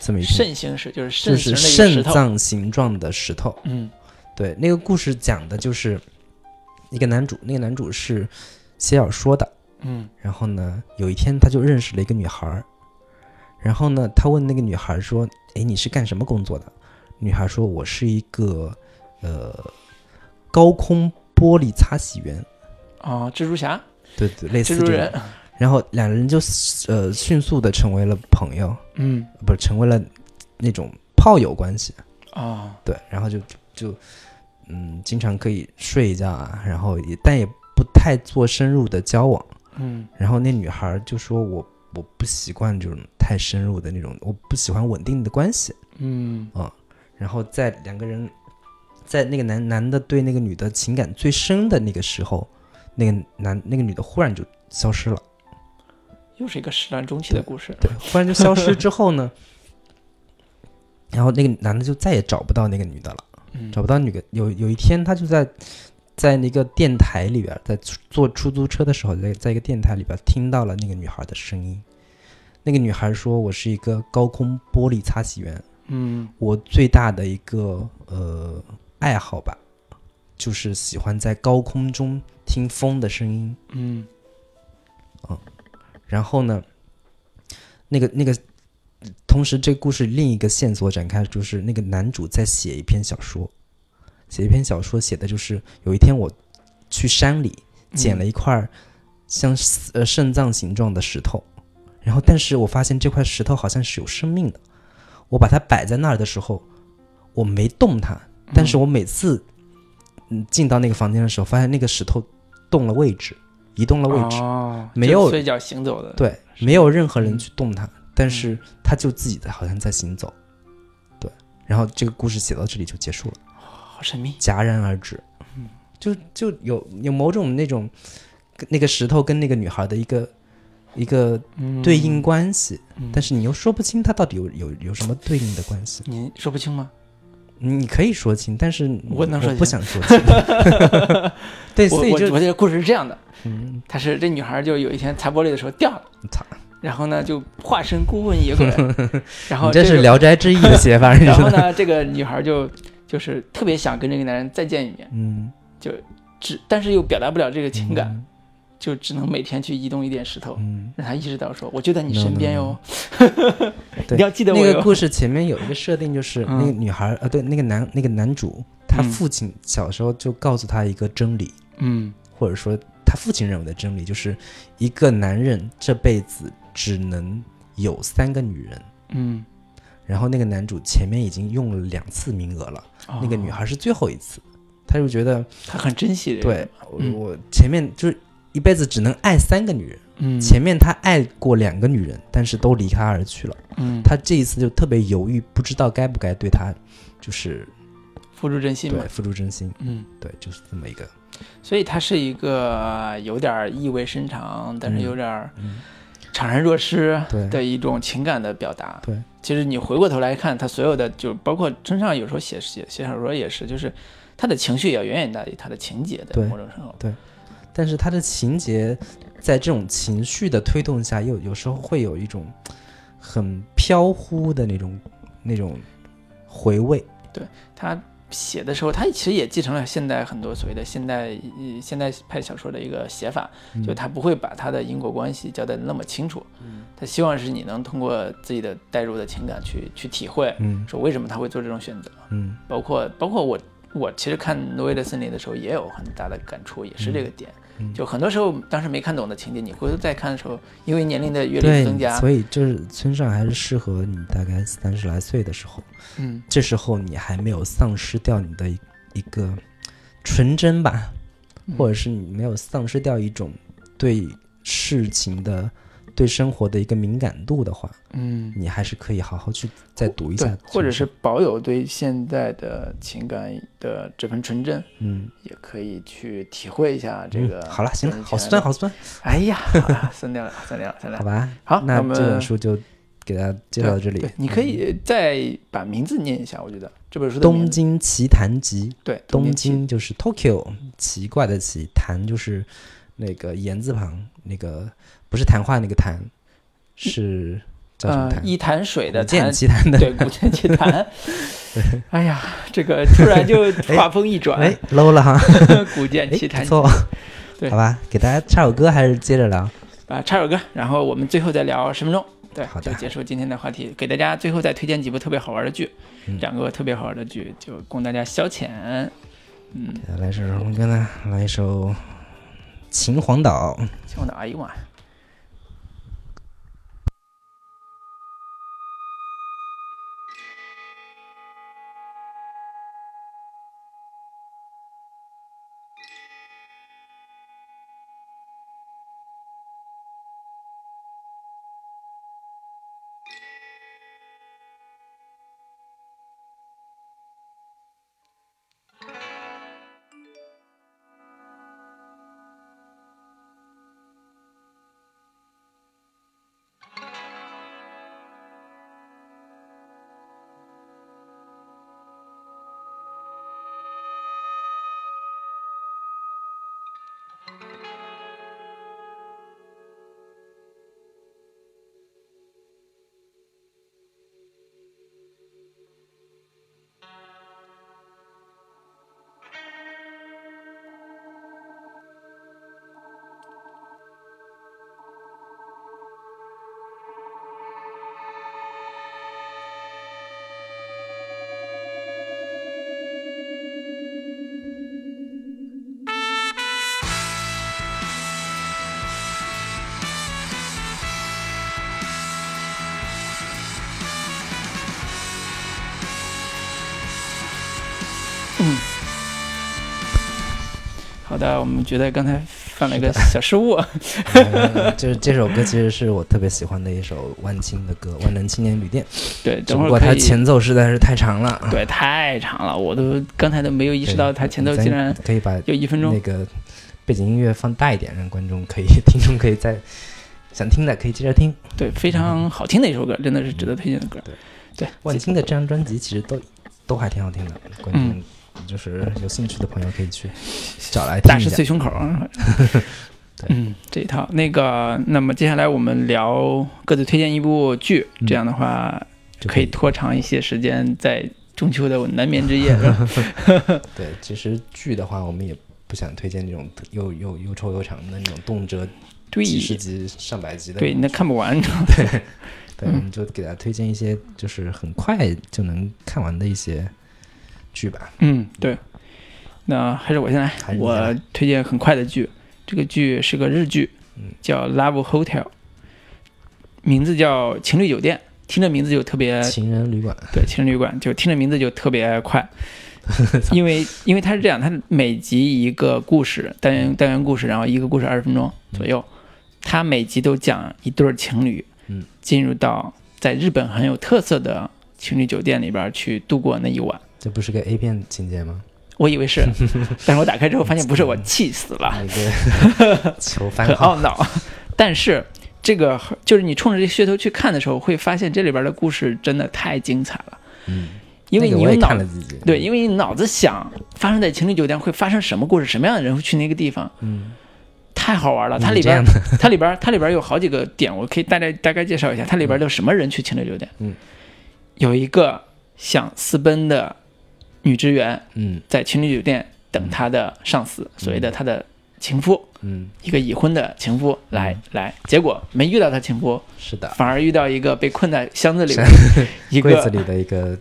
这么一篇，肾形石就是就是肾形的一个石头。肾脏形状的石头。嗯对，那个故事讲的就是一个男主，那个男主是写小说的。嗯然后呢，有一天他就认识了一个女孩儿，然后呢，他问那个女孩儿说：“诶，你是干什么工作的？”女孩说：“我是一个呃高空玻璃擦洗员。哦，蜘蛛侠，”对对，类似蜘蛛这种。人。然后两人就呃迅速的成为了朋友，嗯不是成为了那种炮友关系。哦对，然后就就嗯，经常可以睡一觉啊，然后也但也不太做深入的交往。嗯然后那女孩就说我我不习惯这种太深入的那种，我不喜欢稳定的关系。嗯啊然后在两个人在那个男男的对那个女的情感最深的那个时候，那个男那个女的忽然就消失了。又是一个始乱终弃的故事。对，忽然就消失之后呢，然后那个男的就再也找不到那个女的了。嗯找不到女的。有有一天，他就在在那个电台里边，在坐出租车的时候，在在一个电台里边听到了那个女孩的声音。那个女孩说：“我是一个高空玻璃擦洗员，嗯我最大的一个呃爱好吧，就是喜欢在高空中听风的声音。嗯然后呢，那个那个，同时这故事另一个线索展开就是那个男主在写一篇小说，写一篇小说写的就是有一天我去山里捡了一块儿像呃肾脏形状的石头，然后但是我发现这块石头好像是有生命的，我把它摆在那儿的时候，我没动它，但是我每次嗯进到那个房间的时候，发现那个石头动了位置，移动了位置。哦，没有就随脚行走的。，对，没有任何人嗯去动它，但是他就自己在好像在行走，对。然后这个故事写到这里就结束了，好神秘。戛然而止，就就有有某种那种那个石头跟那个女孩的一个一个嗯。对应关系，嗯。但是你又说不清它到底有有有什么对应的关系，你说不清吗？你可以说清，但是我能说清不想说清，对，所以就我我这个故事是这样的，嗯，她是这女孩就有一天擦玻璃的时候掉了，操，然后呢就化身孤魂野鬼，然后你这是《聊斋志异》的写法？然后呢，这个女孩就就是特别想跟这个男人再见一面，嗯，就只但是又表达不了这个情感，嗯。就只能每天去移动一点石头，嗯。让他意识到说我就在你身边哟，对你要记得我。那个故事前面有一个设定，就是嗯。那个女孩儿，呃，对，那个男那个男主，他嗯父亲小时候就告诉他一个真理，嗯。或者说他父亲认为的真理，就是一个男人这辈子只能有三个女人。嗯，然后那个男主前面已经用了两次名额了，那个女哦孩是最后一次，他就觉得他很珍惜，对我嗯我前面就是一辈子只能爱三个女人。嗯，前面他爱过两个女人，但是都离他而去了。嗯，他这一次就特别犹豫，不知道该不该对他，就是付出真心对，付出真心。嗯，对，就是这么一个。所以他是一个有点意味深长，但是嗯有点怅然若失对的一种情感的表达。对，其实你回过头来看，他所有的就包括村上有时候写写写小说也是，就是他的情绪要远远大于他的情节的对某种程度。但是他的情节在这种情绪的推动下，又有时候会有一种很飘忽的那种那种回味。对他写的时候，他其实也继承了现代很多所谓的现代呃现代派小说的一个写法，就他不会把他的因果关系交代的那么清楚，他希望是你能通过自己的代入的情感去去体会，嗯。说为什么他会做这种选择，嗯。包括包括我我其实看《挪威的森林》的时候也有很大的感触，也是这个点。嗯。就很多时候当时没看懂的情节，你回头再看的时候，因为年龄的阅历增加，所以就是村上还是适合你大概三十来岁的时候，嗯。这时候你还没有丧失掉你的一一个纯真吧，嗯。或者是你没有丧失掉一种对事情的、对生活的一个敏感度的话，嗯，你还是可以好好去再读一下，，或者是保有对现在的情感的这份纯真，嗯，也可以去体会一下这个。嗯好了，行了，好酸酸，好酸，哎呀，酸掉了，酸掉了，酸掉了。好吧，好，那么这本书就给大家介绍到这里。对，。你可以再把名字念一下，我觉得这本书《的东京奇谭集》，对东京京就是 Tokyo，奇怪的奇，谭就是那个言字旁，那个不是谈话那个谈，是叫什么呃谈？一潭水的古剑潭，奇谭的。对古剑奇谭。哎呀，这个突然就画风一转，哎，low 了哈，古剑哎，奇谭错，对好吧，给大家唱首歌还是接着聊？啊，插首歌，然后我们最后再聊十分钟，对就结束今天的话题。给大家最后再推荐几部特别好玩的剧，嗯两个特别好玩的剧，就供大家消遣。嗯，来一首什么歌呢？来一首《秦皇岛》。秦皇岛哎呦妈，的，我们觉得刚才犯了一个小失误，嗯就是这首歌其实是我特别喜欢的一首万青的歌，《万能青年旅店》，对，只不过它等会儿可以。前奏实在是太长了。对，太长了，我都刚才都没有意识到它前奏竟然可以把就一分钟那。个背景音乐放大一点，让观众可以、听众可以在想听的可以接着听。对，非常好听的一首歌，真的是值得推荐的歌。对，对万青的这张专辑其实都都还挺好听的，观众就是有兴趣的朋友可以去找来听一下大师碎。胸口。对嗯，这一套那个，那么接下来我们聊各自推荐一部剧，嗯这样的话就可以拖长一些时间，在中秋的难眠之夜。对，其实剧的话，我们也不想推荐那种又又又臭又长的那种动辄对几十集、上百集的。对，那看不完。对，我嗯们就给大家推荐一些就是很快就能看完的一些剧吧。嗯，对。那还是我先来我推荐很快的剧，这个剧是个日剧嗯，叫《Love Hotel》，名字叫情侣酒店，听着名字就特别情人旅馆，对，情人旅馆就听着名字就特别快。因为因为它是这样，它每集一个故事单元单元故事，然后一个故事二十分钟左右，它每集都讲一对儿情侣，嗯，进入到在日本很有特色的情侣酒店里边去度过那一晚。这不是个 A 片情节吗？我以为是，但是我打开之后发现不是，我气死了，很，懊恼。但是这个就是你冲着这噱头去看的时候，会发现这里边的故事真的太精彩了，嗯，因为你有脑看了自己，对，因为你脑子想发生在情侣酒店会发生什么故事，什么样的人会去那个地方，嗯，太好玩了。它里边 它里边它里边有好几个点，我可以大概大概介绍一下，它里边都什么人去情侣酒店？嗯，有一个想私奔的女职员嗯。在情侣酒店等她的上司，所谓的她的情夫，嗯，一个已婚的情夫来来，结果没遇到她情夫，是的，反而遇到一个被困在箱子里的 一个柜子里的一个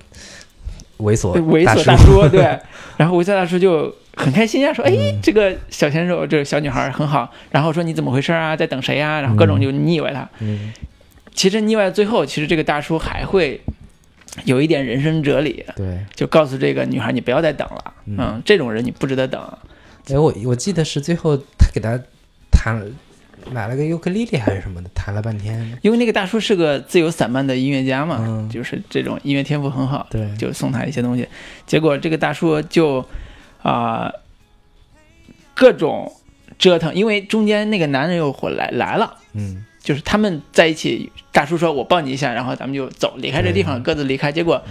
猥琐猥琐大大叔，对，然后猥琐大叔就很开心呀，说：“哎，嗯这个小鲜肉，这个小女孩很好。”然后说：“你怎么回事啊？在等谁呀？”然后各种就腻歪他。嗯。其实腻歪最后，其实这个大叔还会有一点人生哲理，对，就告诉这个女孩：“你不要再等了，嗯。嗯，这种人你不值得等。哎，我我记得是最后他给他弹了，买了个尤克里里还是什么的，弹了半天，因为那个大叔是个自由散漫的音乐家嘛，嗯。就是这种音乐天赋很好，对，就送他一些东西。结果这个大叔就啊、各种折腾，因为中间那个男人又回来来了。嗯，就是他们在一起，大叔说我抱你一下，然后咱们就走，离开这地方，各自离开。结果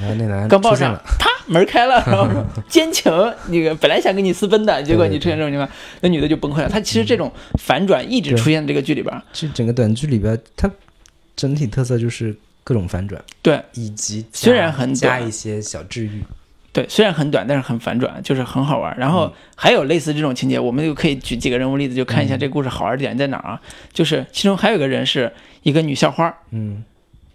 刚抱上啪门开了，然后说奸情，那个本来想跟你私奔的，结果你出现这种情况，那女的就崩溃了。她其实这种反转一直出现在这个剧里边儿，这整个短剧里边，它整体特色就是各种反转，对。以及虽然很加一些小治愈，对，虽然很短，但是很反转，就是很好玩。然后还有类似这种情节，我们就可以举几个人物例子，就看一下这个故事好玩的点在哪儿啊。就是其中还有一个人是一个女校花，嗯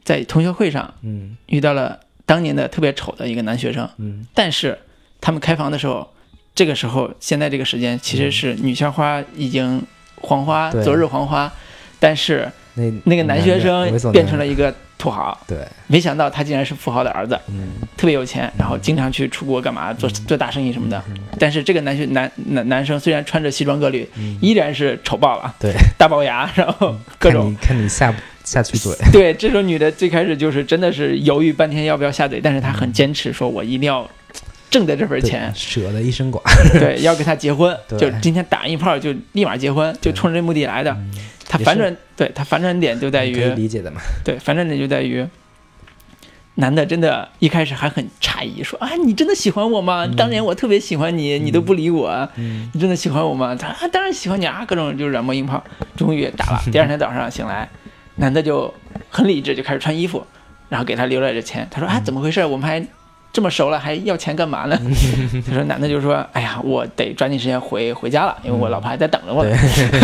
在同学会上嗯遇到了当年的特别丑的一个男学生。嗯但是他们开房的时候，这个时候现在这个时间其实是女校花已经黄花，对昨日黄花，但是那那个男学生变成了一个土豪，对，没想到他竟然是富豪的儿子，嗯。特别有钱，然后经常去出国干嘛做做大生意什么的。但是这个男学男男男生虽然穿着西装革履，嗯，依然是丑爆了，对，大龅牙，然后 各种看你下不下去嘴，对这种女的最开始就是真的是犹豫半天要不要下嘴，但是她很坚持，说我一定要挣的这份钱，舍得一身剐，对，要跟他结婚，就今天打一炮就立马结婚，就冲着这目的来的。嗯他反转，对他反转点就在于，理解的嘛，对，反转点就在于，男的真的一开始还很诧异，说啊，你真的喜欢我吗？当年我特别喜欢你，你都不理我，嗯你真的喜欢我吗？他啊，当然喜欢你啊，各种就是软磨硬泡，终于打了。第二天早上醒来，男的就很理智，就开始穿衣服，然后给他留了这钱。他说啊，怎么回事？我们还这么熟了，还要钱干嘛呢？他说男的就说，哎呀，我得抓紧时间回回家了，因为我老婆还在等着我呢。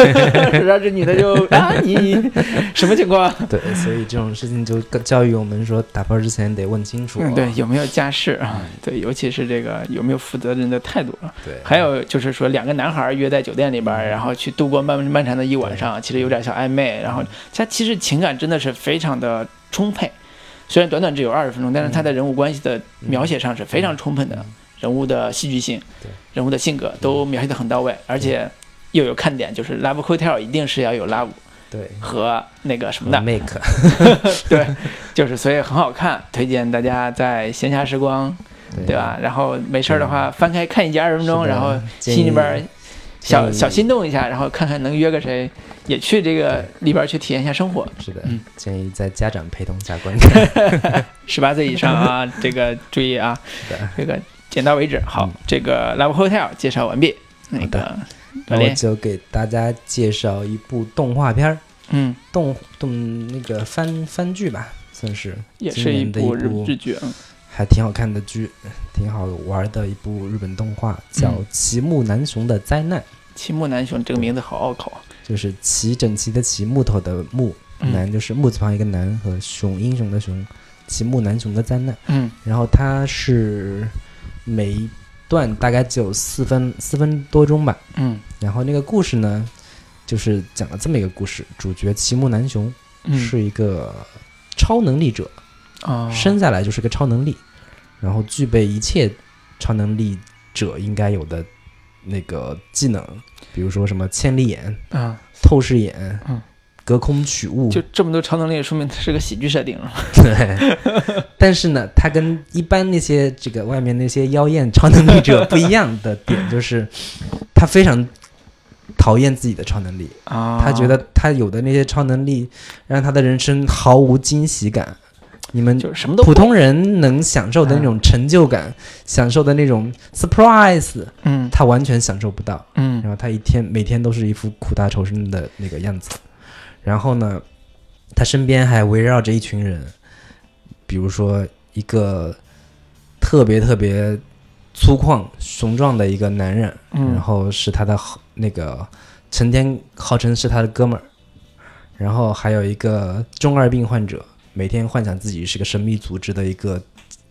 然后这女的就 啊，你什么情况？对，所以这种事情就教育我们说，打包之前得问清楚，嗯，对，有没有家室啊？对，尤其是这个有没有负责任的态度啊？对，还有就是说，两个男孩约在酒店里边儿，然后去度过漫漫长的一晚上，其实有点小暧昧。然后他其实情感真的是非常的充沛，虽然短短只有二十分钟，但是他在人物关系的描写上是非常充分的，人物的戏剧性对、人物的性格都描写的很到位，而且又有看点，就是 Love Hotel 一定是要有 love 对。和那个什么的，make，对，就是所以很好看，推荐大家在闲暇时光，对。吧？然后没事儿的话，翻开看一集二十分钟，然后心里边儿小小心动一下，然后看看能约个谁，也去这个里边儿去体验一下生活。是的嗯，建议在家长陪同下观看，十八岁以上啊，这个注意啊，是的。这个点到为止。好嗯，这个 Love Hotel 介绍完毕。那个好的那，我就给大家介绍一部动画片儿，嗯，动动那个番番剧吧，算是。也是一部日日剧，嗯。还挺好看的剧，挺好玩的一部日本动画，叫《嗯齐木南雄的灾难》，齐木南雄这个名字好拗口啊。就是齐整齐的齐，木头的木，嗯。楠就是木字旁一个楠和熊英雄的雄，齐木楠雄的灾难。嗯。然后它是每一段大概只有四分四分多钟吧。嗯。然后那个故事呢，就是讲了这么一个故事，主角齐木楠雄嗯，是一个超能力者，啊，生下来就是个超能力，然后具备一切超能力者应该有的那个技能，比如说什么千里眼、啊，透视眼、嗯。隔空取物，就这么多超能力，说明它是个喜剧设定了。对，但是呢，他跟一般那些这个外面那些妖艳超能力者不一样的点就是，他非常讨厌自己的超能力，啊，他觉得他有的那些超能力让他的人生毫无惊喜感。你们就是什么都普通人能享受的那种成就感，享受的那种 surprise，嗯。他完全享受不到。嗯。然后他一天每天都是一副苦大仇深的那个样子，然后呢，他身边还围绕着一群人，比如说一个特别特别粗犷雄壮的一个男人，嗯。然后是他的好那个成天号称是他的哥们儿，然后还有一个中二病患者，每天幻想自己是个神秘组织的一个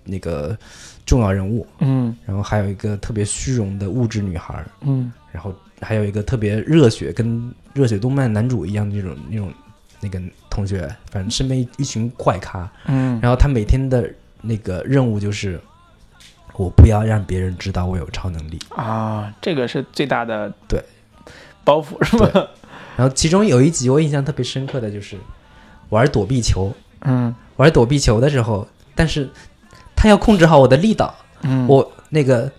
那个重要人物，嗯然后还有一个特别虚荣的物质女孩儿。嗯然后还有一个特别热血，跟热血动漫男主一样的那种那种那个同学，反正身边一一群怪咖。嗯，然后他每天的那个任务就是，我不要让别人知道我有超能力。啊，这个是最大的对包袱是吧？然后其中有一集我印象特别深刻的就是玩躲避球，嗯玩躲避球的时候，但是他要控制好我的力道，嗯，我那个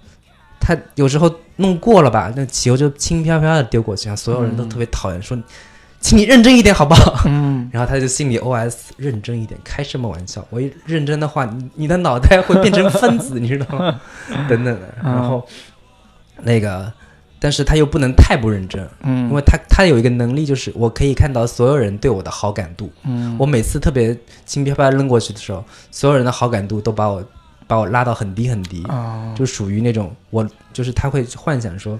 他有时候弄过了吧，那球就轻飘飘的丢过去，然后所有人都特别讨厌，说请你认真一点好不好？嗯 然后他就心里 OS 认真一点，开什么玩笑？我一认真的话，你你的脑袋会变成分子，你知道吗？等等的。然后那个，但是他又不能太不认真，嗯，因为他他有一个能力，就是我可以看到所有人对我的好感度。嗯我每次特别轻飘飘扔过去的时候，所有人的好感度都把我把我拉到很低很低，啊就属于那种我就是他会幻想说，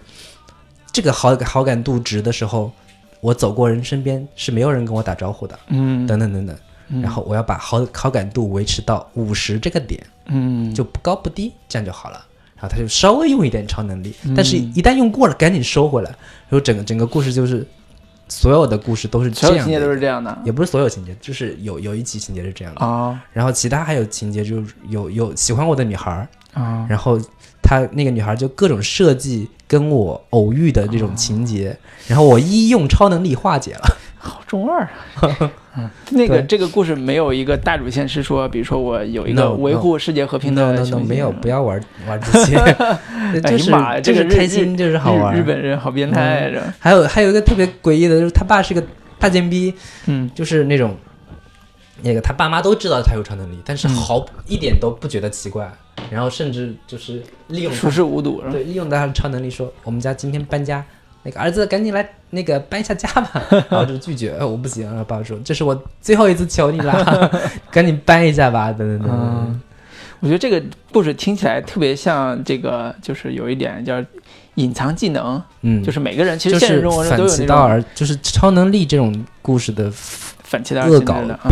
这个好好感度值的时候，我走过人身边是没有人跟我打招呼的，嗯等等等等。嗯然后我要把好好感度维持到五十这个点，嗯就不高不低，这样就好了。然后他就稍微用一点超能力，嗯但是一旦用过了，赶紧收回来。然后整个整个故事就是，所有的故事都是这样所有情节都，是这样的也不是所有情节，就是有有一集情节是这样的。啊然后其他还有情节就是有有喜欢我的女孩儿，啊然后他那个女孩就各种设计跟我偶遇的这种情节，然后我一一用超能力化解了。好中二啊！嗯，那个这个故事没有一个大主线是说，比如说我有一个.维护世界和平的 no 雄 no，没有，不要玩玩这些，就是就是这个开心，就是好玩。日日本人好变态这，还有还有一个特别诡异的，就是他爸是个大贱逼，嗯就是那种那个他爸妈都知道他有超能力，但是嗯毫一点都不觉得奇怪，然后甚至就是利用熟视无睹？对利用他的超能力说，我们家今天搬家。那个儿子，赶紧来那个搬一下家吧，然后就拒绝，呃我不行。然后爸爸说：“这是我最后一次求你了，赶紧搬一下吧。”等等等等嗯。我觉得这个故事听起来特别像这个，就是有一点叫隐藏技能，嗯，就是每个人其实现实生活中都反有那种其道而，就是超能力这种故事的反其道而行之的啊。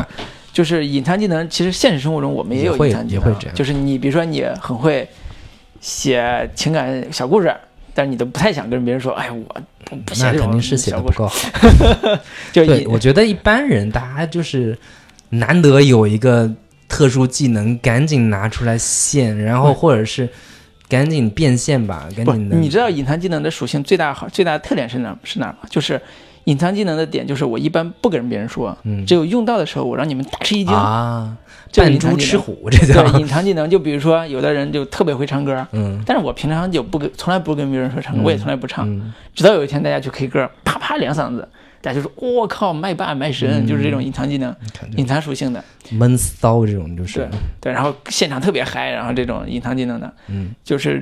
就是隐藏技能，其实现实生活中我们也有隐藏技能，也会这样就是你比如说你很会写情感小故事，但是你都不太想跟别人说，哎，我我不写这种那肯定是写小故事，的不够好。就对，我觉得一般人大家就是难得有一个特殊技能，赶紧拿出来现，然后或者是赶紧变现吧，赶不，紧的。你知道隐藏技能的属性最大好最大的特点是哪是哪吗？就是隐藏技能的点就是我一般不跟别人说，嗯只有用到的时候我让你们大吃一惊。啊，扮猪吃虎，这叫对，隐藏技能就比如说有的人就特别会唱歌，嗯但是我平常就不跟从来不跟别人说唱歌，嗯我也从来不唱。嗯直到有一天大家去 K 歌，啪啪两嗓子，大家就说我靠麦霸麦神，嗯就是这种隐藏技能、隐藏属性的，闷骚这种就是对对，然后现场特别嗨，然后这种隐藏技能的，嗯就是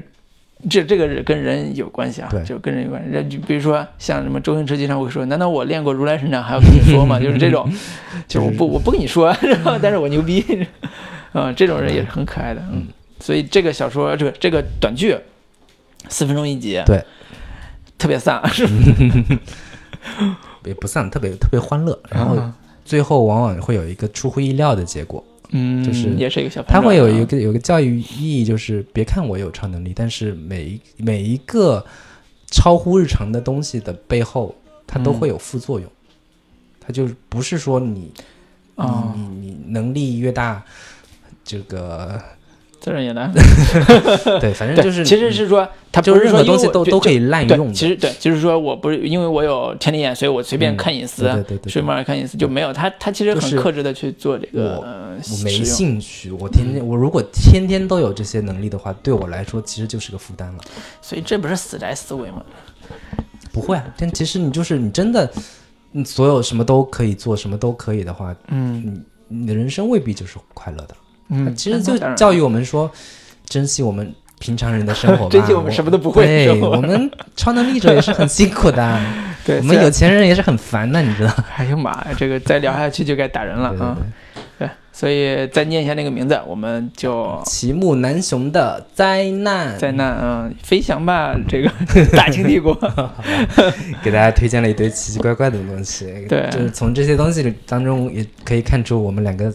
这这个是跟人有关系啊，就跟人有关系。人就比如说像什么周星驰经常会说，难道我练过如来神掌还要跟你说吗？就是这种，就我不我不跟你说，但是我牛逼，啊，这种人也是很可爱的，嗯。所以这个小说这个这个短剧四分钟一集，对，特别丧？也不丧特别特别欢乐，然后啊最后往往会有一个出乎意料的结果。嗯，就是也是一个小它会有一个有一个教育意义，就是别看我有超能力，但是每一每一个超乎日常的东西的背后，它都会有副作用。它就是不是说你啊你你你能力越大，这个自然也难。对，反正，就是其实是说他不是说任何东西都都可以滥对用的。其实对，就是说我不是因为我有天灵眼，所以我随便嗯看隐私，对对对对随便看隐私就没有。他他其实就是很克制的去做这个我没。兴趣，我天天我如果天天都有这些能力的话，对我来说其实就是个负担了。所以这不是死宅思维吗？不会啊，但其实你就是你真的，你所有什么都可以做，什么都可以的话，嗯你的人生未必就是快乐的。嗯，其实就教育我们说，珍惜我们平常人的生活吧。珍惜我们什么都不会对，我们 超能力者也是很辛苦的，对，我们有钱人也是很烦的，你知道？哎呀妈呀，这个再聊下去就该打人了啊！对，所以再念一下那个名字，我们就齐木南雄的灾难，灾难嗯，飞翔吧，这个 大清帝国。给大家推荐了一堆奇奇怪怪的东西。对就是从这些东西当中也可以看出我们两个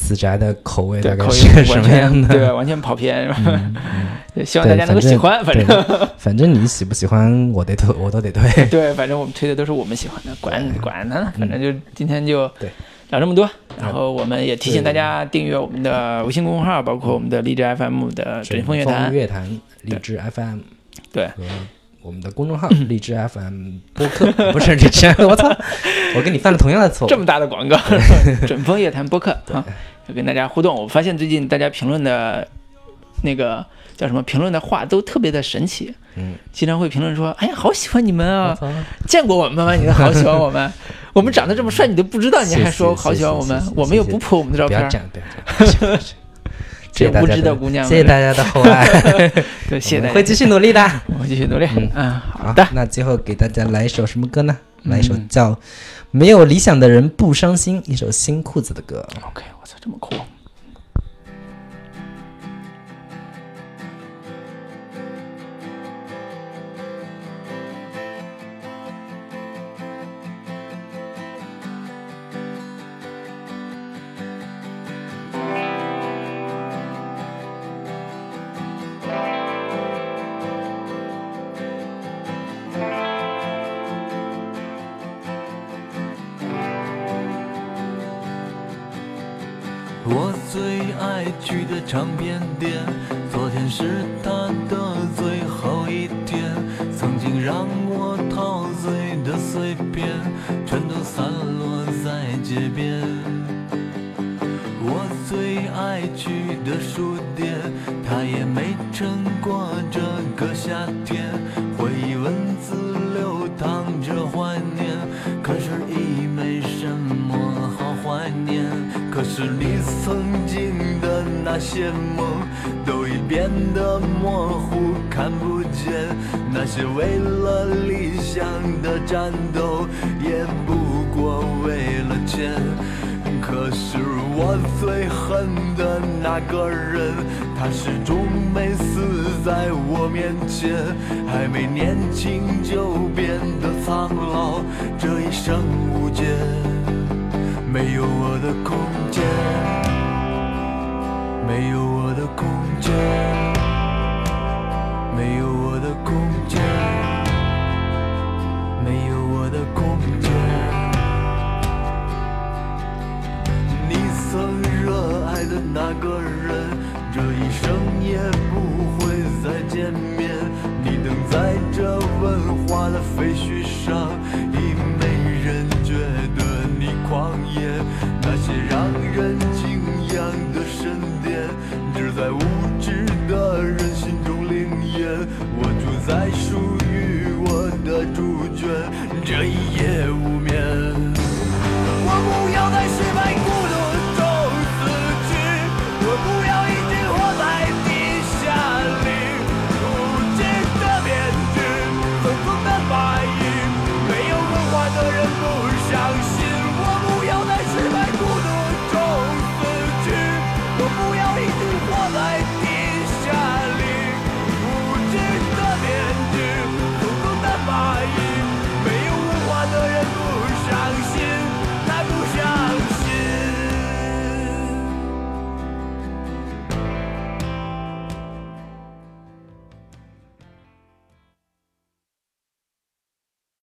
死宅的口味大概是什么样的。对，完全跑偏，是吧？希望大家能够喜欢，反正反正你喜不喜欢，我得推，我都得推。对，反正我们推的都是我们喜欢的，管管他呢，反正就今天就对聊这么多。然后我们也提醒大家订阅我们的微信公众号，包括我们的荔枝 FM 的准风乐坛。乐坛、荔枝 FM 对和我们的公众号荔枝 FM 播客，不是荔枝，我操，我跟你犯了同样的错误。这么大的广告，准风乐坛播客啊，要跟大家互动。我发现最近大家评论的那个叫什么评论的话都特别的神奇，嗯，经常会评论说：“哎呀，好喜欢你们啊！见过我们吗？你都好喜欢我们，我们长得这么帅，你都不知道，你还说好喜欢我们我们又不破我们的照片不要这，样，不要这样。谢谢大这无知家的姑娘谢谢大家的厚爱，对，谢谢大家，会继续努力的。我会继续努力。嗯嗯，好的，那最后给大家来一首什么歌呢？来一首嗯叫《没有理想的人不伤心》，一首新裤子的歌。OK，我操，这么酷。那些梦，都已变得模糊，看不见。那些为了理想的战斗，也不过为了钱。可是我最恨的那个人，他始终没死在我面前，还没年轻就变得苍老，这一生无解，没有我的空间，没有我的空间，没有我的空间，没有我的空间。你曾热爱的那个人，这一生也不会再见面。你等在这文化的废墟上，